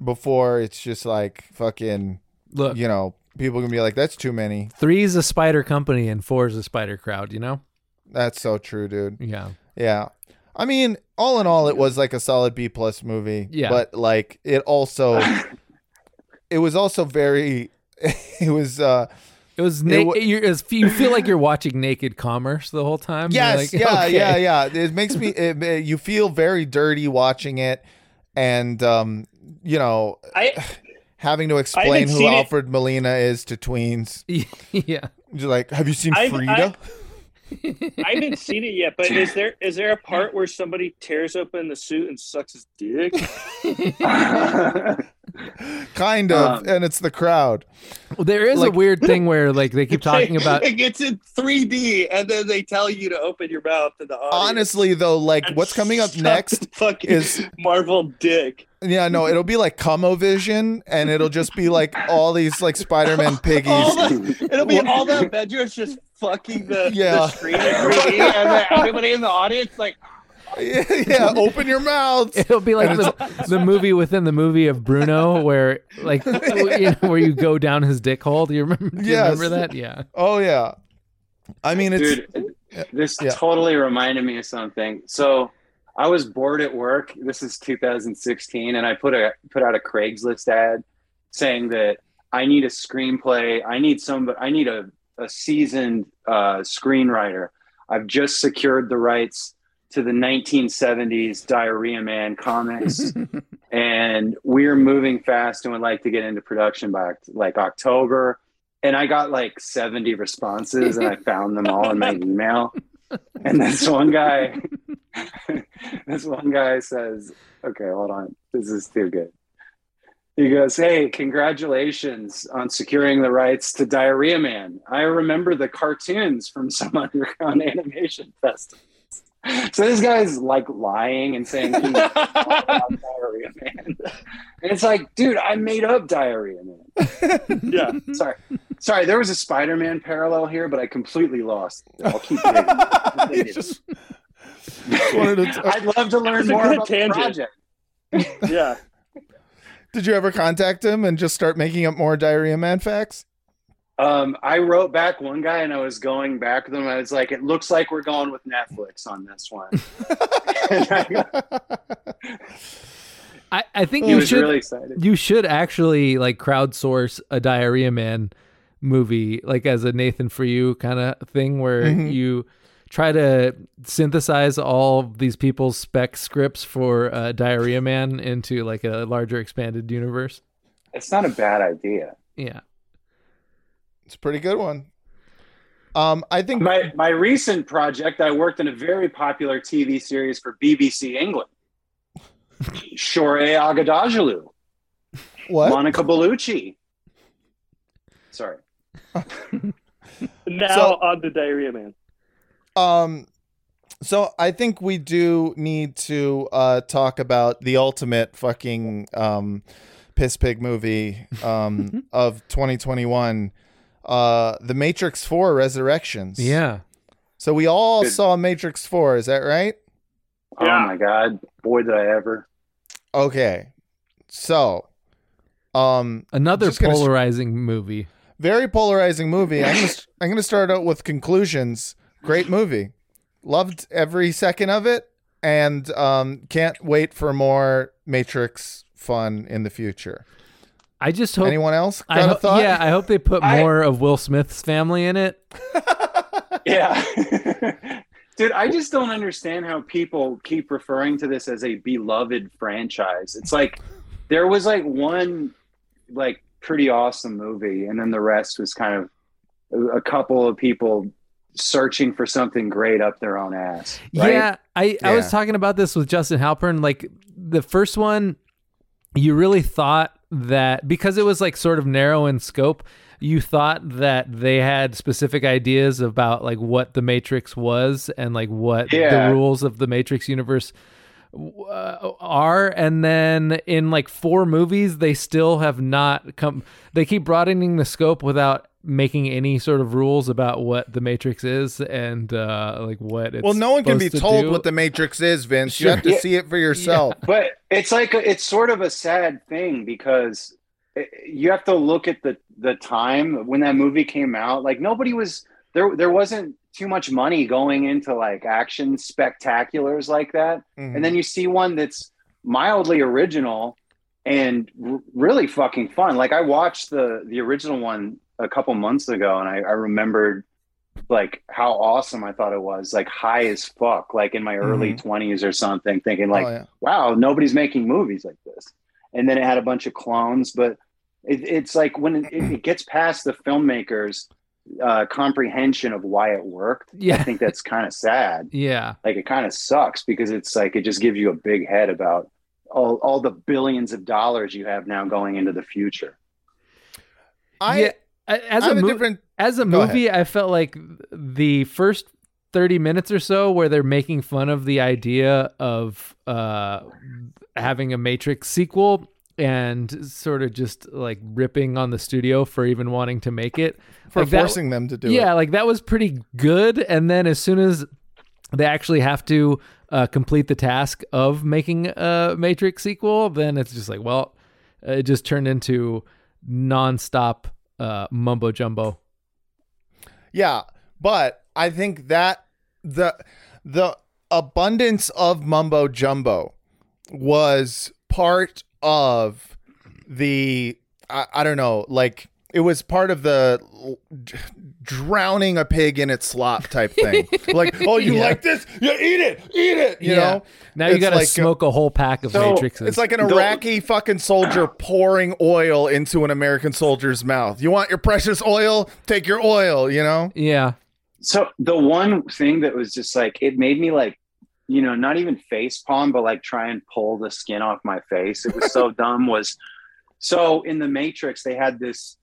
before it's just like fucking,
look,
you know, people can be like, that's too many.
three's a Spider Company and four's a Spider Crowd. You know?
That's so true, dude.
Yeah.
Yeah. I mean, all in all, it was like a solid B plus movie.
Yeah.
But like, it also, it was also very, it was, uh,
It was.
It
Na-
wa-
you're, it's, you feel like you're watching Naked Commerce the whole time.
Yes,
like,
yeah,
okay.
yeah, yeah. It makes me, it, it- you feel very dirty watching it. And, um, you know,
I
having to explain who
seen it-
Alfred Molina is to tweens.
yeah.
You're like, have you seen
I've-
Frida?
I haven't seen it yet, but is there is there a part where somebody tears open the suit and sucks his dick?
kind of.
Um,
and it's the crowd.
Well, there is
Like-
a weird thing where like they keep talking about.
it gets in 3D, and then they tell you to open your mouth to the audience.
Honestly, though, like what's coming up next
the fucking
is
Marvel dick.
Yeah, no, it'll be like Vision, and it'll just be like all these like Spider-Man piggies.
The, it'll be all the Avengers just fucking the,
Yeah.
the screen 3D, and everybody in the audience like,
yeah, open your mouth.
It'll be like the, the movie within the movie of Bruno, where like you know, where you go down his dick hole. Do you remember? Do you
Yes.
remember that? Yeah.
Oh yeah. I mean, it's
Dude, this
Yeah.
totally reminded me of something. So I was bored at work. This is 2016, and I put a put out a Craigslist ad saying that I need a screenplay. I need some. I need a a seasoned uh, screenwriter. I've just secured the rights to the 1970s Diarrhea Man comics, and we're moving fast and would like to get into production by like October. And I got like 70 responses, and I found them all in my email. And this one guy, this one guy says, "Okay, hold on, this is too good." He goes, Hey, congratulations on securing the rights to Diarrhea Man. I remember the cartoons from some underground animation festivals. So this guy's like lying and saying he's Diarrhea Man. And it's like, dude, I made up Diarrhea Man.
Yeah.
Sorry. Sorry, there was a Spider Man parallel here, but I completely lost. I'll keep digging.
You just wanted to-
I'd love to learn more about
tangent.
the project.
Yeah.
Did you ever contact him and just start making up more Diarrhea Man facts?
Um, I wrote back one guy and I was going back with him. I was like, it looks like we're going with Netflix on this one. I-
I, I think
he
you
was
should
really excited.
you should actually like crowdsource a Diarrhea Man movie, like as a Nathan for you kind of thing, where
Mhm.
you try to synthesize all these people's spec scripts for uh, Diarrhea Man into like a larger expanded universe.
It's not a bad idea.
Yeah.
It's a pretty good one. Um, I think
My my recent project, I worked in a very popular TV series for BBC England. Shore Agadajalu,
what?
Monica Bellucci. Sorry.
Now
So-
on the Diarrhea Man.
Um, so I think we do need to uh talk about the ultimate fucking um piss pig movie um of 2021, uh, The Matrix Four Resurrections.
Yeah.
So we all
Good.
saw Matrix Four. Is that right?
Oh
Yeah.
my god, boy did I ever.
Okay. So, um,
Another
Just gonna
polarizing movie.
very polarizing movie. I'm gonna, I'm gonna start out with conclusions. Great movie. Loved every second of it, and um, can't wait for more Matrix fun in the future.
I just hope
Anyone else got
I
a
ho-
thought?
yeah, I hope they put
I-
more of Will Smith's family in it.
Yeah. Dude, I just don't understand how people keep referring to this as a beloved franchise. It's like there was like one like pretty awesome movie and then the rest was kind of a- a couple of people searching for something great up their own ass. Right?
Yeah, I, I was talking about this with Justin Halpern. Like the first one, you really thought that because it was like sort of narrow in scope, you thought that they had specific ideas about like what the Matrix was and like what
Yeah.
the rules of the Matrix universe uh, are and then in like four movies they still have not come they keep broadening the scope without making any sort of rules about what the matrix is and uh like what it's
Well, no one can be
to
told
do.
what the Matrix is, Vince. You have to
Yeah.
see it for yourself.
but it's like a, it's sort of a sad thing because it, you have to look at the the time when that movie came out like nobody was there there wasn't too much money going into like action spectaculars like that
Mhm.
and then you see one that's mildly original and r- really fucking fun like i watched the the original one a couple months ago and i, I remembered like how awesome i thought it was like high as fuck like in my early 20s or something thinking like
oh, yeah.
wow, nobody's making movies like this. And then it had a bunch of clones, but it, it's like when it, it gets past the filmmakers' uh, comprehension of why it worked,
Yeah.
I think that's kind of sad.
yeah
Like it kind of sucks because it's like it just gives you a big head about all, all the billions of dollars you have now going into the future.
I,
yeah as
I
a
have a different.
as a
Go
movie i felt like the first 30 minutes or so where they're making fun of the idea of uh having a matrix sequel and sort of just like ripping on the studio for even wanting to make it.
For
Like, that-
forcing them to do
yeah
it.
Yeah, like that was pretty good. And then as soon as they actually have to uh, complete the task of making a matrix sequel then it's just like well it just turned into nonstop uh, mumbo jumbo.
Yeah, but I think that the the abundance of mumbo jumbo was part of the I, I don't know, like it was part of the drowning a pig in its slop type thing. like, oh, you
Yeah.
like this? Yeah, eat it, eat it. You
Yeah.
know.
Now you got to
like
smoke a whole pack of
So,
matrices.
It's like an Iraqi fucking soldier pouring oil into an American soldier's mouth. You want your precious oil? Take your oil. You know.
yeah.
So the one thing that was just like it made me like, you know, not even face palm, but like try and pull the skin off my face. It was so dumb. Was so in the Matrix they had this.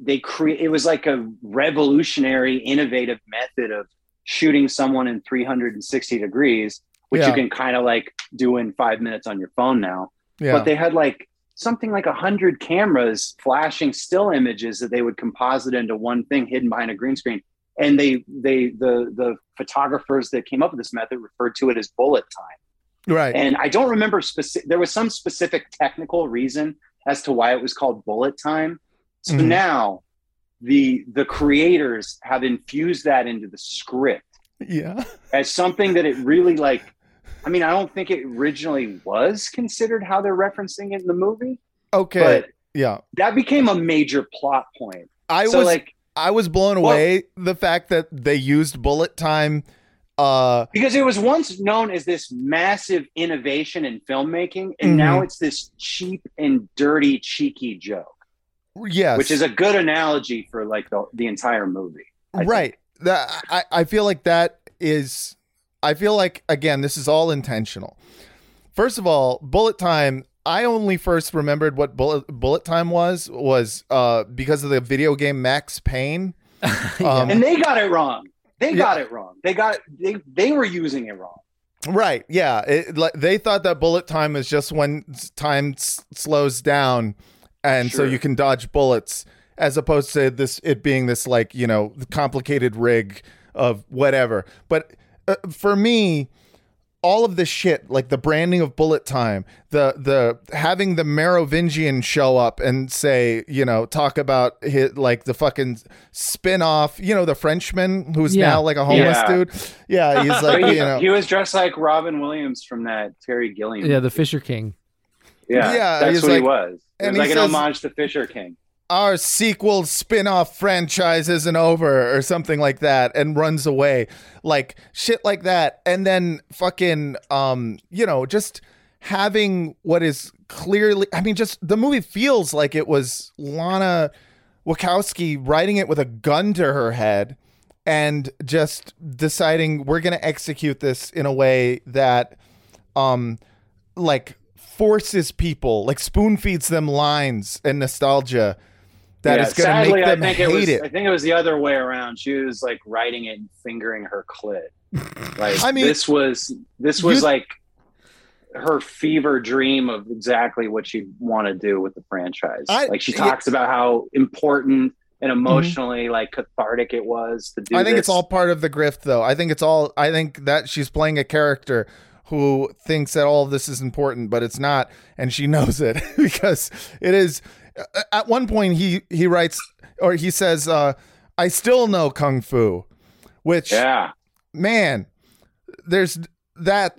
They create. It was like a revolutionary, innovative method of shooting someone in 360 degrees, which
Yeah.
you can kind of like do in five minutes on your phone now.
Yeah.
But they had like something like a hundred cameras flashing still images that they would composite into one thing hidden behind a green screen. And they they the the photographers that came up with this method referred to it as bullet time.
right.
And I don't remember specific. There was some specific technical reason as to why it was called bullet time. So
Mhm.
now the the creators have infused that into the script
yeah.
as something that it really like i mean i don't think it originally was considered how they're referencing it in the movie
Okay.
but
yeah.
that became a major plot point
I
so
was
like
I was blown
Well-
away the fact that they used bullet time. Uh,
because it was once known as this massive innovation in filmmaking and
Mhm.
now it's this cheap and dirty cheeky joke
yes.
which is a good analogy for like the, the entire movie I think.
right. That I I feel like that is. I feel like again this is all intentional. First of all, bullet time. I only first remembered what bullet bullet time was was uh because of the video game Max Payne. Um,
and they got it wrong they
Yeah.
got it wrong they got they they were using it wrong
Right. Yeah. It, like they thought that bullet time is just when time s- slows down, and so you can dodge bullets, as opposed to this it being this like you know complicated rig of whatever. But uh, for me, all of this shit, like the branding of bullet time, the the having the Merovingian show up and say, you know, talk about his like the fucking spin off, you know, the Frenchman who's
Yeah.
now like a homeless
Yeah.
dude. Yeah, he's like,
he,
you know,
he was dressed like robin williams from that terry gilliam
Yeah, the Fisher King.
Yeah,
Yeah,
that's
he's
what he was. It
and
was
he
like an
says-
homage to Fisher King.
Our sequel spin-off franchise isn't over or something like that and runs away. Like shit like that. And then fucking um you know just having what is clearly i mean just the movie feels like it was lana wachowski writing it with a gun to her head and just deciding we're going to execute this in a way that um like forces people like spoon feeds them lines and nostalgia that
yeah,
is going to make them
I think
hate
it was.
it.
I think it was the other way around. She was like writing it and fingering her clit. Like
I mean,
this was this was
you-
like her fever dream of exactly what she want to do with the franchise.
I-
like she.
Mm-hmm.
talks about how important and emotionally like cathartic it was to do.
I think
this.
it's all part of the grift, though. I think it's all. I think that she's playing a character who thinks that all of this is important, but it's not, and she knows it because it is. At one point, he he writes or he says, uh, "I still know kung fu," which
Yeah.
man, there's that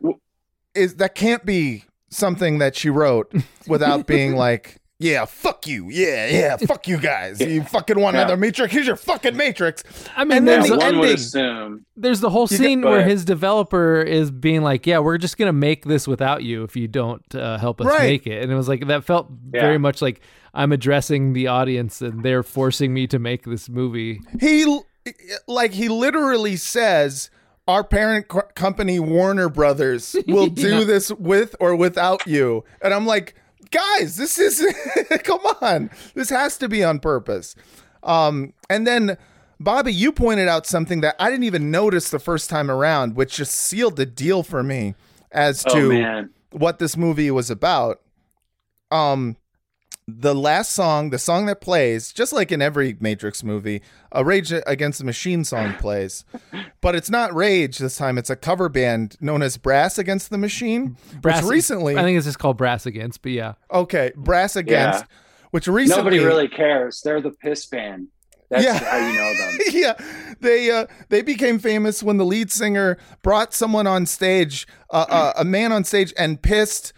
is that can't be something that she wrote without being like, yeah, fuck you, yeah, yeah, fuck you guys, you fucking want
Yeah.
another Matrix? Here's your fucking Matrix.
I mean,
and then
there's
the
a-
one would
ending.
assume.
There's the whole scene where his developer is being like, "Yeah, we're just gonna make this without you if you don't uh, help us
Right.
make it," and it was like that felt
Yeah.
very much like I'm addressing the audience and they're forcing me to make this movie.
He like he literally says. Our parent co- company, Warner Brothers, will do
Yeah.
this with or without you. And I'm like, guys, this is, come on. This has to be on purpose. Um, and then, Bobby, you pointed out something that I didn't even notice the first time around, which just sealed the deal for me as
Oh
to
man.
what this movie was about. Um, the last song, the song that plays, just like in every Matrix movie, a Rage Against the Machine song plays, but it's not Rage this time. It's a cover band known as Brass Against the Machine,
Brass,
which recently,
I think it's just called Brass Against, but yeah,
okay, Brass Against, which recently,
Nobody really cares. They're the piss band. That's
Yeah.
how you know them.
yeah, they uh, they became famous when the lead singer brought someone on stage, uh, uh, a man on stage, and pissed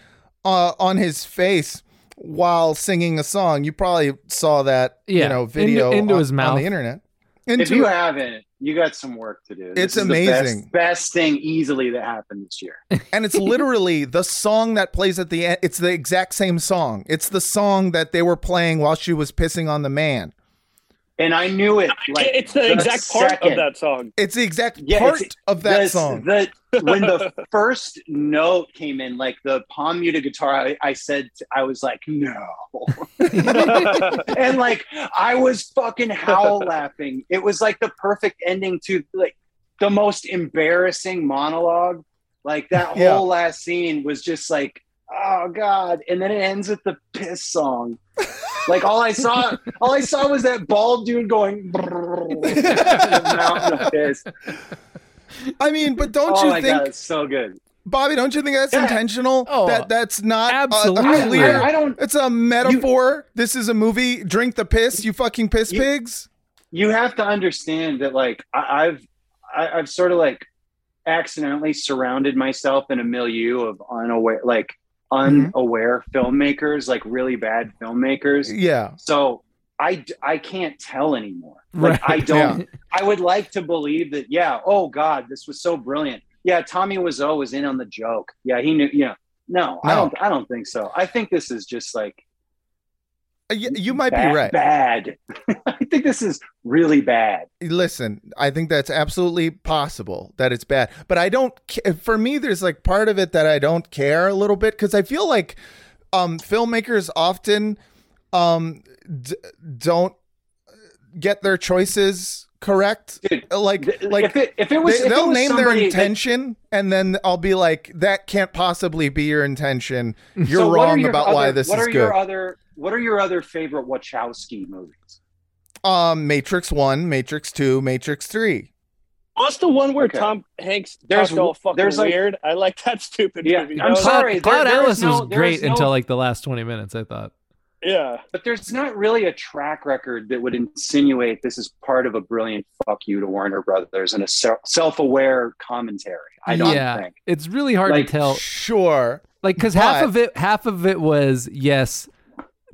uh, on his face while singing a song. You probably saw that,
Yeah,
you know, video
into
on,
his
on the internet.
if
Into
you haven't, you got some work to do. This
It's
is the best-
amazing.
Best, thing easily that happened this year.
and it's literally the song that plays at the end. It's the exact same song. It's the song that they were playing while she was pissing on the man.
And I knew it. Like
it's the exact part of that song.
It's the exact
Yeah,
part
it's-
of that
the-
song.
The, when the first note came in, like the palm muted guitar, I, I said, I was like, no. and like, I was fucking howl laughing. It was like the perfect ending to like the most embarrassing monologue. Like that whole
Yeah.
last scene was just like, oh God. And then it ends with the piss song. Like all I saw, all I saw was that bald dude going mountain of piss.
I mean, but don't
oh
you
my
think,
god, it's so good.
Bobby? Don't you think that's
Yeah.
intentional?
Oh,
that that's not a- a
absolutely.
clear.
I, I don't.
it's a metaphor. this is a movie. Drink the piss, you fucking piss
You-
pigs.
You have to understand that, like, I, I've, I, I've sort of like accidentally surrounded myself in a milieu of unaware, like mm-hmm. unaware filmmakers, like really bad filmmakers.
Yeah.
So I, I can't tell anymore. Like
Right.
I don't. I would like to believe that. Yeah. Oh God, this was so brilliant. Yeah, Tommy Wiseau was in on the joke. Yeah, he knew. You know. No, I don't. I don't think so. I think this is just like
Uh, You might
bad,
be right.
Bad. I think this is really bad.
Listen, I think that's absolutely possible that it's bad, but I don't. For me, there's like part of it that I don't care a little bit because I feel like um, filmmakers often um, d- don't get their choices correct.
Dude,
like,
th-
like
if it- if it was-
they,
if it
will
was
name their
somebody that-
intention, and then I'll be like, "That can't possibly be your intention. You're
So
wrong
your
about
other-
why this
what
is
are
good."
your other What are your other favorite Wachowski movies?
um, Matrix One, Matrix Two, Matrix Three.
What's the one where
Okay.
Tom Hanks
There's-
talked all fucking
there's, like-
weird? I like that stupid
Yeah,
movie.
I'm
That was-
sorry.
Cloud, Cloud
there- there
Atlas
no-
was great
is no-
until like the last 20 minutes, I thought.
Yeah.
But there's not really a track record that would insinuate this is part of a brilliant fuck you to Warner Brothers and a self-aware commentary. I don't
yeah,
think.
it's really hard
Like,
to tell.
Sure.
Like, because half of it, half of it was yes,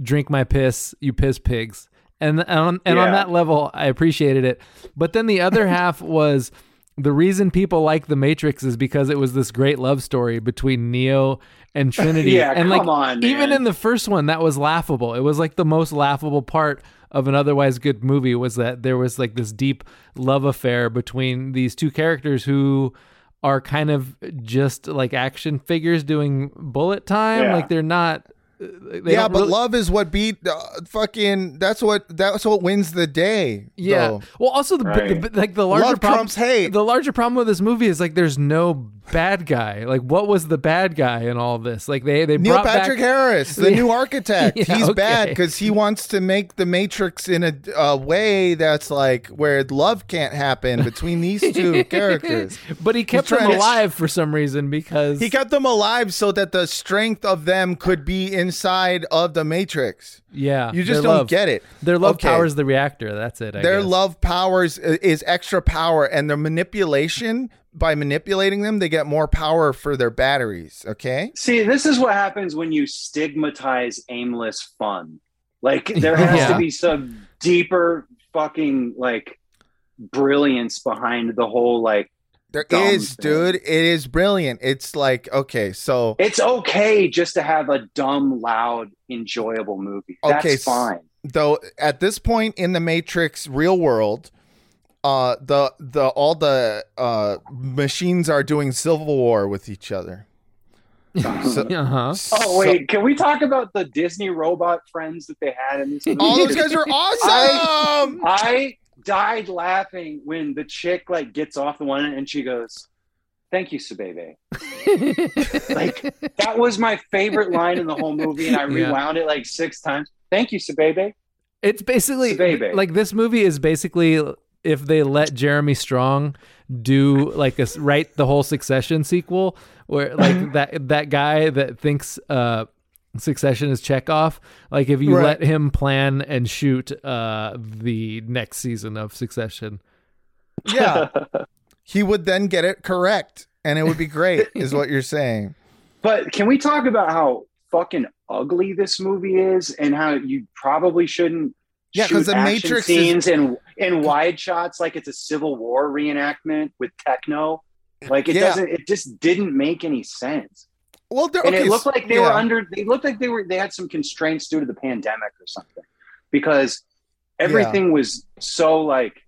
drink my piss, you piss pigs, and and on, and on that level, I appreciated it. But then the other half was the reason people like the Matrix is because it was this great love story between Neo and Trinity.
Yeah,
and like
on,
even in the first one, that was laughable. It was like the most laughable part of an otherwise good movie was that there was like this deep love affair between these two characters who are kind of just like action figures doing bullet time.
Yeah.
Like they're not. They
yeah, but
really-
love is what beat uh, fucking. That's what that's what wins the day.
Yeah.
though.
Well, also the,
Right.
the like the larger
Love
problem,
trumps hate.
The larger problem with this movie is like there's no bad guy. Like what was the bad guy in all this? Like they they
Neil Patrick
back,
Harris, the
Yeah.
new architect.
Yeah,
He's bad because he wants to make the Matrix in a, a way that's like where love can't happen between these two characters.
but he kept them
trying to-
alive for some reason because
He kept them alive so that the strength of them could be inside of the Matrix.
yeah
You just don't
love-
get it.
Their love
Okay.
powers the reactor. That's it. I
Their
guess.
love powers uh, is extra power, and their manipulation by manipulating them, they get more power for their batteries. Okay.
See, this is what happens when you stigmatize aimless fun. Like there has
Yeah.
to be some deeper fucking like brilliance behind the whole like
there is,
thing.
dude. It is brilliant. It's like okay, so
it's okay just to have a dumb, loud, enjoyable movie. That's
Okay,
fine.
though at this point in the Matrix real world, uh, the the all the uh machines are doing civil war with each other. So-
Uh-huh.
Oh wait, can we talk about the Disney robot friends that they had in this movie?
all those guys are awesome.
I died laughing when the chick like gets off the one and she goes, "Thank you, Sabebe." like that was my favorite line in the whole movie, and I
Yeah.
rewound it like six times. Thank you, Sabebe.
It's basically
Baby.
like this movie is basically if they let Jeremy Strong do like a s- write the whole Succession sequel, where like that that guy that thinks uh, Succession is Chekhov, like if you
Right.
let him plan and shoot uh, the next season of Succession.
yeah, he would then get it correct, and it would be great. is what you're saying?
But can we talk about how fucking ugly this movie is and how you probably shouldn't
yeah,
because
The
action
Matrix is-
scenes in in wide shots like it's a Civil War reenactment with techno. Like it
Yeah.
doesn't. It just didn't make any sense.
Well,
and
okay,
it looked like they were under. They looked like they were. They had some constraints due to the pandemic or something, because everything was so like.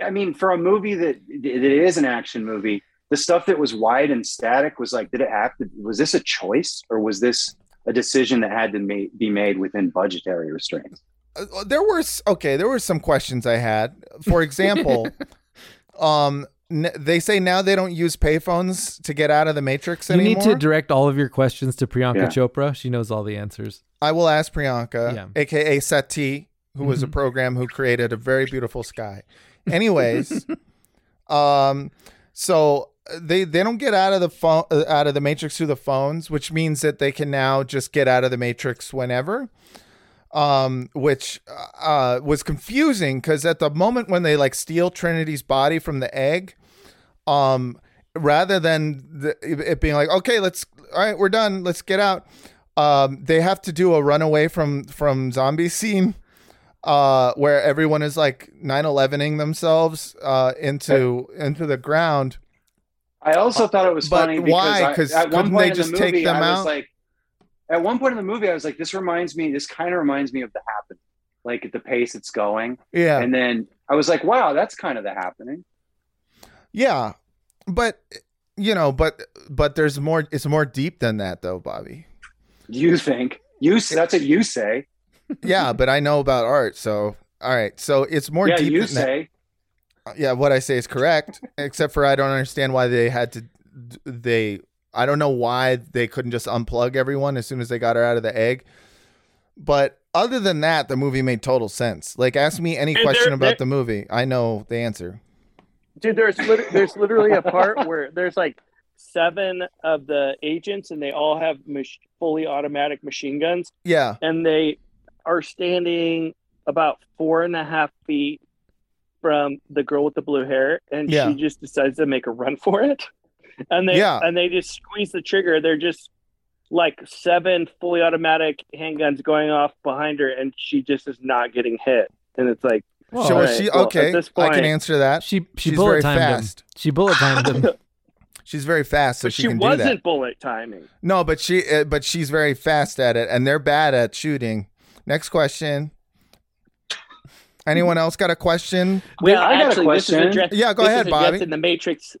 I mean, for a movie that that is an action movie, the stuff that was wide and static was like, did it have to? Was this a choice or was this a decision that had to ma- be made within budgetary restraints?
Uh, there were okay there were some questions i had for example um n- they say now they don't use payphones to get out of the matrix
You
anymore You
need to direct all of your questions to Priyanka
Yeah.
Chopra. She knows all the answers.
i will ask priyanka
Yeah.
aka sati who was a
Mhm.
program who created a very beautiful sky anyways um so uh, they they don't get out of the phone uh, out of the matrix through the phones which means that they can now just get out of the matrix whenever um which uh was confusing because at the moment when they like steal trinity's body from the egg um rather than the, it being like okay let's all right we're done let's get out um they have to do a runaway from from zombie scene uh where everyone is like 9-11ing themselves uh into into the ground
I also thought it was
But
funny
why? 'Cause
at one
couldn't they just
the
take them
I
out?
like, at one point in the movie, I was like, this reminds me, this kind of reminds me of the happening, like at the pace it's going.
Yeah.
And then I was like, wow, that's kind of the happening.
yeah but you know but but there's more it's more deep than that though bobby
You think you? That's what you say.
yeah but i know about art so all right so it's more
yeah,
deep
you
than that.
say.
yeah what i say is correct except for i don't understand why they had to they i don't know why they couldn't just unplug everyone as soon as they got her out of the egg. But other than that the movie made total sense. Like ask me any
And
question about the movie. I know the answer.
Dude there's lit- there's literally a part where there's like seven of the agents and they all have mach- fully automatic machine guns.
Yeah.
And they are standing about four and a half feet from the girl with the blue hair and
Yeah.
she just decides to make a run for it and they
Yeah.
and they just squeeze the trigger they're just like seven fully automatic handguns going off behind her and she just is not getting hit and it's like
so
right,
she
well, at
okay
this
i can answer that
She she
She's
bullet
very
timed
fast.
him. She bullet timed him.
she's very fast so
but
she,
she,
can do
wasn't bullet timing
no but she uh, but she's very fast at it and they're bad at shooting next question anyone else got a question
well
I got a
actually this is
question.
addressed,
Yeah, go ahead, Bobby.
in the matrix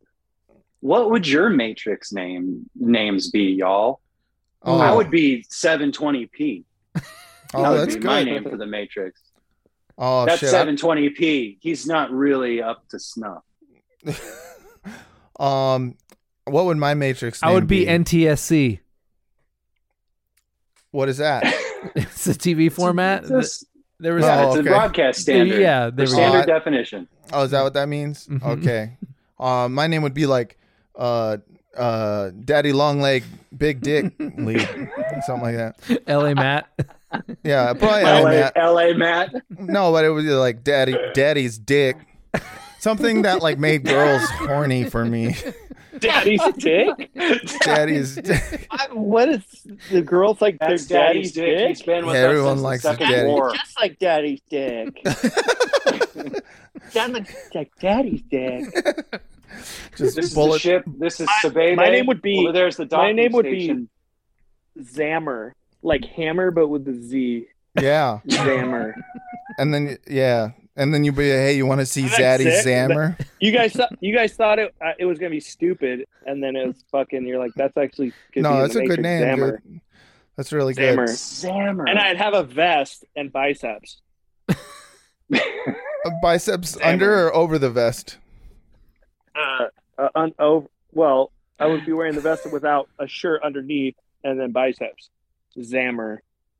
What would your Matrix name names be, y'all?
Oh.
I would be 720p.
oh
that would
that's
be my name for the Matrix.
oh
That's
shit
720p. He's not really up to snuff.
Um, what would my matrix?
I would
name
be NTSC.
What is that?
It's a TV format.
It's a-
There was
yeah,
Oh,
it's
okay.
a broadcast standard.
Yeah,
For
there we go.
standard
go.
definition.
Oh, is that what that means?
Mhm.
Okay. Uh, my name would be like, uh, uh, Daddy Long Leg, Big Dick League, something like that.
L.A. Matt.
Yeah, probably
LA,
LA Matt.
LA Matt.
No, but it was like Daddy, Daddy's dick. Something that like made girls horny for me.
daddy's dick
Daddy's dick.
I- what is the girls like
That's
their
Daddy's dick. He's been with
Yeah, everyone likes
the
his daddy.
War.
just like daddy's dick Sound like, like daddy's dick
Just
This is the ship. This is Sabebe.
my name would be-
Over there's the
my name would be-
station.
zammer like hammer but with the z
Yeah,
zammer
and then yeah, and then you be hey, you want to see
That's
Zaddy
it.
Zammer?
you guys thought you guys thought it uh, it was gonna be stupid and then it was fucking you're like that's actually could
No,
in
that's
the
a good name.
zammer
Good. That's really good.
zammer
Zammer.
and I'd have a vest and biceps
biceps under or over the vest?
Uh, uh un- oh, well, I would be wearing the vest without a shirt underneath, and then biceps, Zammer.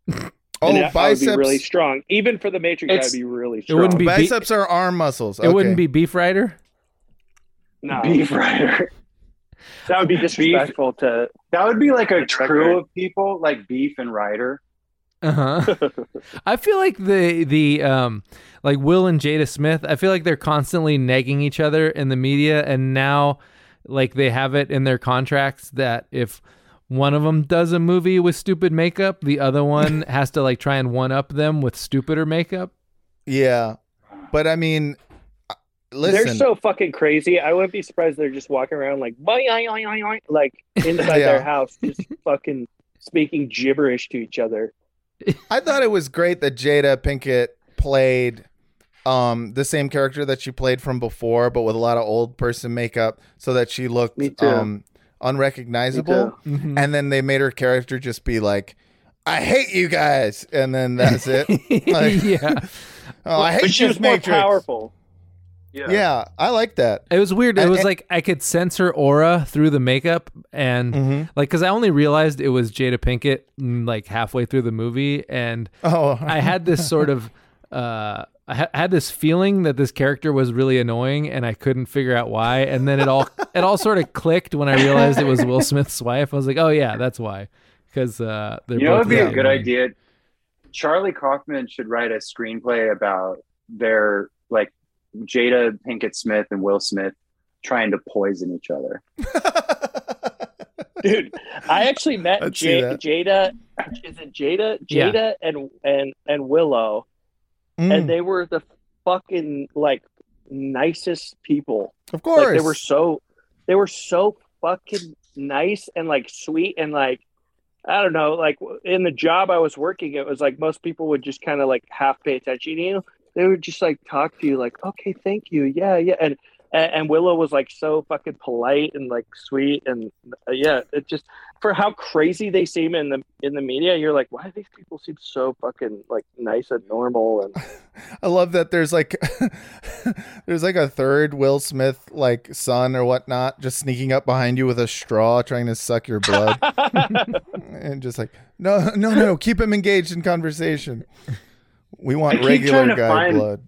Oh,
and I- I would
biceps.
be really strong. Even for the Matrix,
It's-
I'd be really
It
strong.
wouldn't be beef-
biceps are arm muscles.
It wouldn't be Beef Rider.
no,
Beef Rider.
that would be disrespectful to.
That would be like a crew of people, like Beef and Ryder.
Uh huh. I feel like the the um like Will and Jada Smith. I feel like they're constantly nagging each other in the media, and now like they have it in their contracts that if one of them does a movie with stupid makeup, the other one has to like try and one up them with stupider makeup.
Yeah, but I mean, uh, listen.
They're so fucking crazy. I wouldn't be surprised they're just walking around like like inside
Yeah.
their house, just fucking speaking gibberish to each other.
I thought it was great that Jada Pinkett played um the same character that she played from before, but with a lot of old person makeup, so that she looked um unrecognizable.
Me
Mhm.
And then they made her character just be like, "I hate you guys," and then that's it. Like,
yeah.
oh, I hate
but she
this
was more powerful.
Yeah, I like that.
It was weird. It
And-
was
and-
like I could sense her aura through the makeup, and
Mhm.
like because I only realized it was Jada Pinkett mm, like halfway through the movie, and
Oh,
I had this sort of uh, I ha- had this feeling that this character was really annoying, and I couldn't figure out why. And then it all it all sort of clicked when I realized it was Will Smith's wife. I was like, oh yeah, that's why, because uh, they're
You know,
both
it'd be a good
annoying.
idea. Charlie Kaufman should write a screenplay about their like Jada Pinkett Smith and Will Smith trying to poison each other.
Dude, I actually met J- Jada. Is it Jada?
Yeah.
Jada and and and Willow,
Mm,
and they were the fucking like nicest people.
of course.
Like they were so they were so fucking nice and like sweet and like I don't know, like in the job I was working, it was like most people would just kind of like half pay attention to you. They would just like talk to you like, okay, thank you, yeah, yeah, and and, Willow was like so fucking polite and like sweet and uh, yeah, it just for how crazy they seem in the in the media, you're like, why do these people seem so fucking like nice and normal and
I love that there's like there's like a third Will Smith like son or whatnot just sneaking up behind you with a straw trying to suck your blood. And just like no no no keep him engaged in conversation. We want regular guy blood.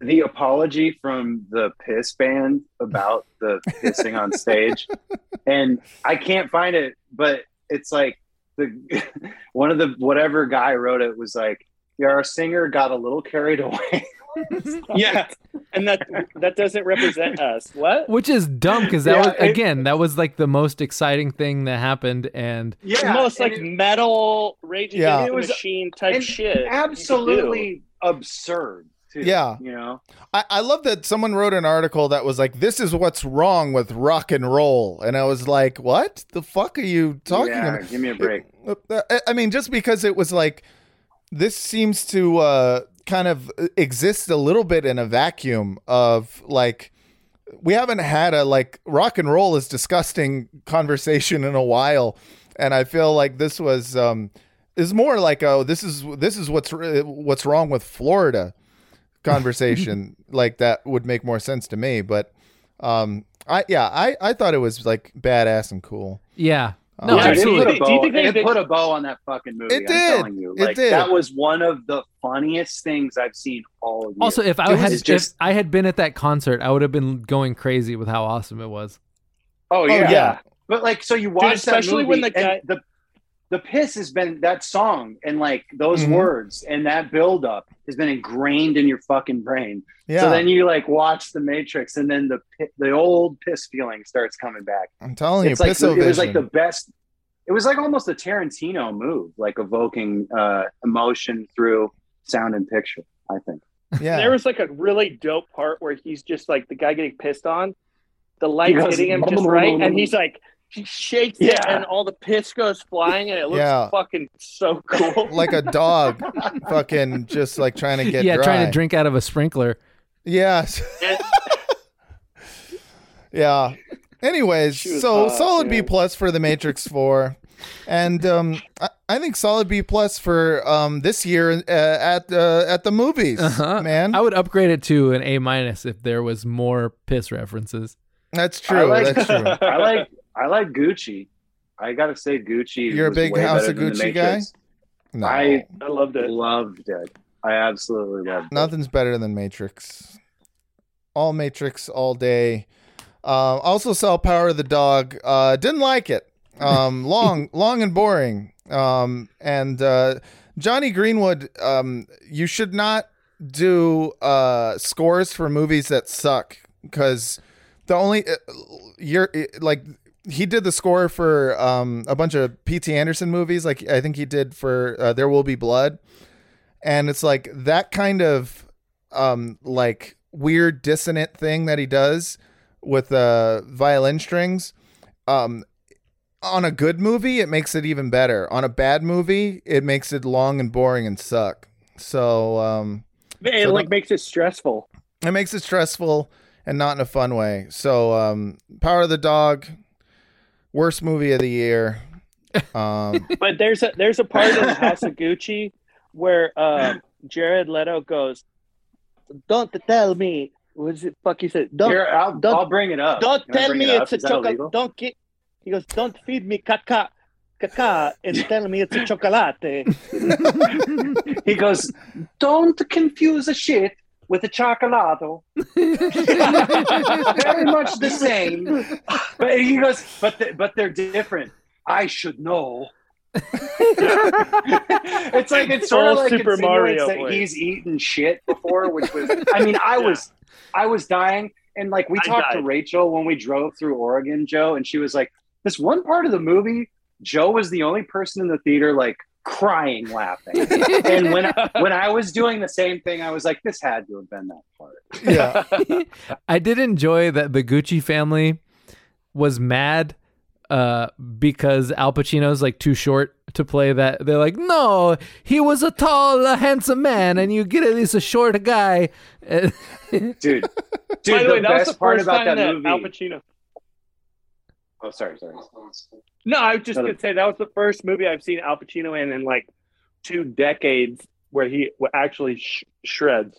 The apology from the piss band about the pissing on stage, and I can't find it, but it's like the one of the whatever guy wrote it was like, "Yeah, our singer got a little carried away."
yeah, and that that doesn't represent us. What?
Which is dumb because that
Yeah,
was
it-
again that was like the most exciting thing that happened, and
the most like
it-
metal raging
Yeah.
It was-
machine type shit. you could do.
absolutely absurd. Too,
Yeah.
you know.
I, I love that someone wrote an article that was like, "This is what's wrong with rock and roll," and I was like, "What the fuck are you talking
yeah,
about?"
give me a break.
Uh, I- I mean, just because it was like, this seems to uh, kind of exists a little bit in a vacuum of like, we haven't had a like rock and roll is disgusting conversation in a while, and I feel like this was um, is more like, oh, this is this is what's what's wrong with Florida conversation like that would make more sense to me, but um, I yeah, I I thought it was like badass and cool.
yeah,
Um,
no,
Yeah, absolutely.
It put,
Do you think they-
it
they-
put a bow on that fucking movie.
It
I'm
did.
telling you,
It did.
that was one of the funniest things I've seen all of year.
Also, if I
It
had
was
if
just
I had been at that concert, I would have been going crazy with how awesome it was.
oh
Oh
yeah.
yeah,
but like so you watch
especially
that movie
when the
and
guy-
the the piss has been that song and like those
Mhm.
words and that build up has been ingrained in your fucking brain.
yeah.
So then you like watch the Matrix and then the the old piss feeling starts coming back.
I'm telling
it's
you,
like it was like the best it was like almost a tarantino move like evoking uh emotion through sound and picture i think
yeah.
There was like a really dope part where he's just like the guy getting pissed on, the light's
goes,
hitting him just right, and he's like he shakes it,
Yeah.
and all the piss goes flying, and it looks
Yeah.
fucking so cool.
like a dog, fucking just like trying to get
yeah,
dry.
trying to drink out of a sprinkler.
Yes. Yeah. Anyways, so
hot,
solid B plus for the Matrix Four, and um, I, I think solid B plus for um this year uh, at uh, at the movies,
Uh-huh.
man.
I would upgrade it to an A minus if there was more piss references.
That's true.
like,
That's true.
i like i like gucci i gotta say gucci
You're a big House of Gucci guy? No,
I-
I loved it.
loved it i absolutely loved it
nothing's better than Matrix. All Matrix, all day. Uh, also saw Power of the Dog. Uh, didn't like it. Um, long, long and boring. Um, and uh, Jonny Greenwood, um, you should not do uh, scores for movies that suck because the only uh, you're like he did the score for um, a bunch of P.T. Anderson movies. Like I think he did for uh, There Will Be Blood, and it's like that kind of um, like weird dissonant thing that he does with uh, violin strings. Um, on a good movie, it makes it even better. On a bad movie, it makes it long and boring and suck. So um,
It
So
like makes it stressful.
it makes it stressful and not in a fun way. So, um, Power of the Dog, worst movie of the year. Um,
But there's a there's a part in House of Gucci where uh, Jared Leto goes, "Don't tell me." What's it? Fuck you said. Don't
Here, I'll,
don't-
I'll bring it up.
don't
Can
tell me
it
it's a
Is that
chocolate. Don't get. He goes, "Don't feed me caca, caca, and tell me it's a chocolate."
He goes, "Don't confuse a shit with a chocolato." Very much the same, but he goes, "But they, but they're different." I should know. it's like it's sort of like
Super Mario
that
voice.
he's eaten shit before, which was. I mean, I was, I was dying, and like we
I
talked to. Rachel when we drove through Oregon, Joe, and she was like, "This one part of the movie, Joe was the only person in the theater like crying, laughing." and when when I was doing the same thing, I was like, "This had to have been that part."
yeah.
I did enjoy that the Gucci family was mad uh, because Al Pacino's like too short to play that. They're like, no, he was a tall, uh, handsome man, and you get at least a short guy.
Dude, dude,
By the
the
way, that was
best
the
part
first
about
time
that
that
movie.
Al Pacino.
Oh, sorry, sorry.
No, I was just
No, no.
gonna say that was the first movie I've seen Al Pacino in in like two decades where he actually sh- shreds.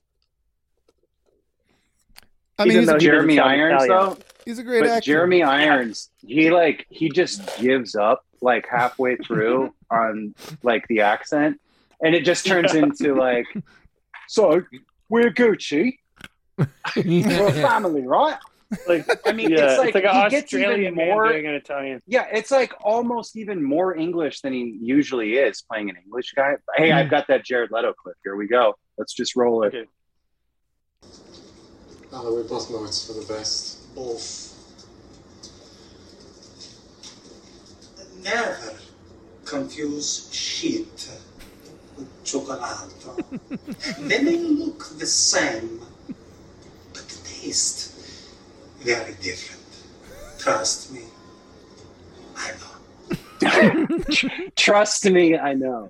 I mean,
Even
he's
though
a,
Jeremy Irons,
Italian.
though.
he's a great
but
actor.
Jeremy Irons, he like he just gives up like halfway through on like the accent, and it just turns
Yeah.
into like, so we're Gucci, we're a family, right?
Like,
I mean,
yeah,
it's like,
an
he gets
Australian
even
man
more.
doing an Italian.
Yeah, it's like almost even more English than he usually is playing an English guy. Hey, I've mm. got that Jared Leto clip. Here we go. Let's just roll it.
Okay.
Ah, Anna, we both know it's for the best.
Both. Never confuse shit with chocolate. they may look the same, but the taste very different. Trust me. I know.
Trust me, I know.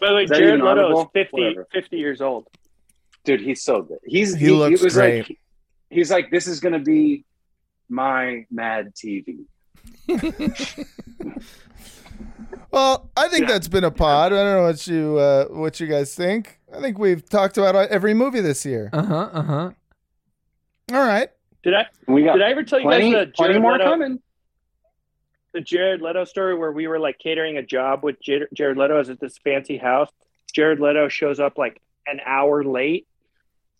By the way, Jared
even
Leto is
audible?
50,
Whatever.
50 years old.
Dude, he's so good. He's
He looks
was
great.
like he's like this is gonna be my Mad TV.
Well, I think
Yeah.
that's been a pod. I don't know what you uh, what you guys think. I think we've talked about every movie this year.
Uh huh. Uh huh.
All right.
Did I
We got
did I ever tell you
plenty,
guys the Jared
more
Leto
coming.
the Jared Leto story where we were like catering a job with Jared, Jared Leto is at this fancy house. Jared Leto shows up like an hour late,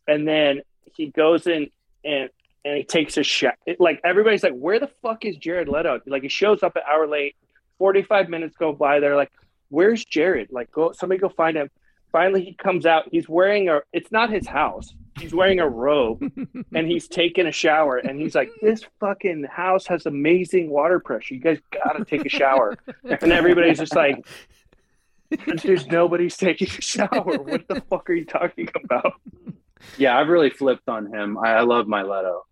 and then he goes in and and he takes a shot. Like everybody's like, "Where the fuck is Jared Leto?" Like he shows up an hour late. Forty five minutes go by. They're like, "Where's Jared?" Like, go somebody go find him. Finally, he comes out. He's wearing a. It's not his house. He's wearing a robe and he's taking a shower. And he's like, "This fucking house has amazing water pressure. You guys gotta take a shower." And everybody's just like, "There's nobody's taking a shower. What the fuck are you talking about?"
Yeah, I've really flipped on him. I, I love my Leto.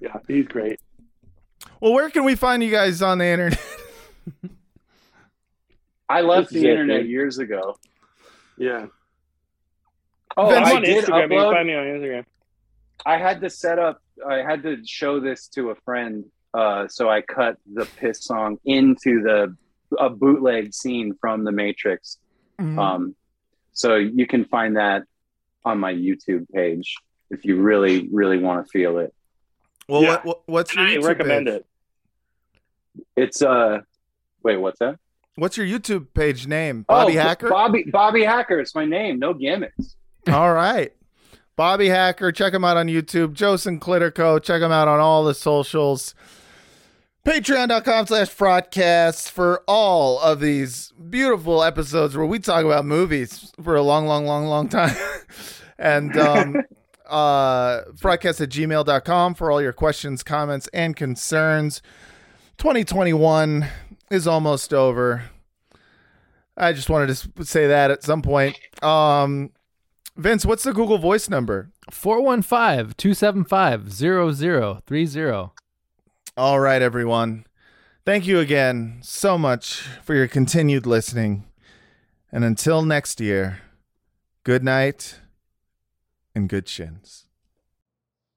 Yeah, he's great.
Well, where can we find you guys on the internet?
I left
This
the internet
dude.
years ago.
Yeah.
Oh,
Vince-
I'm on
did
Instagram. You can find me on Instagram.
I had to set up. I had to show this to a friend, uh, so I cut the piss song into the a bootleg scene from The Matrix.
Mm-hmm.
Um, so you can find that on my YouTube page if you really, really want to feel it.
Well,
Yeah.
what, what, what's your
I
YouTube
recommend
page?
it.
It's uh, wait, what's that?
What's your YouTube page name? Bobby
oh,
Hacker.
Bobby Bobby Hacker. It's my name. No gimmicks.
All right. Bobby Hacker, check him out on YouTube. Joe Sinclitico, check him out on all the socials. Patreon.com slash frogcast for all of these beautiful episodes where we talk about movies for a long, long, long, long time. and um, uh, frogcast at gmail.com for all your questions, comments, and concerns. 2021 is almost over. I just wanted to say that at some point. Um, Vince, what's the Google Voice number?
415 275 0030.
All right, everyone. Thank you again so much for your continued listening. And until next year, good night and good shins.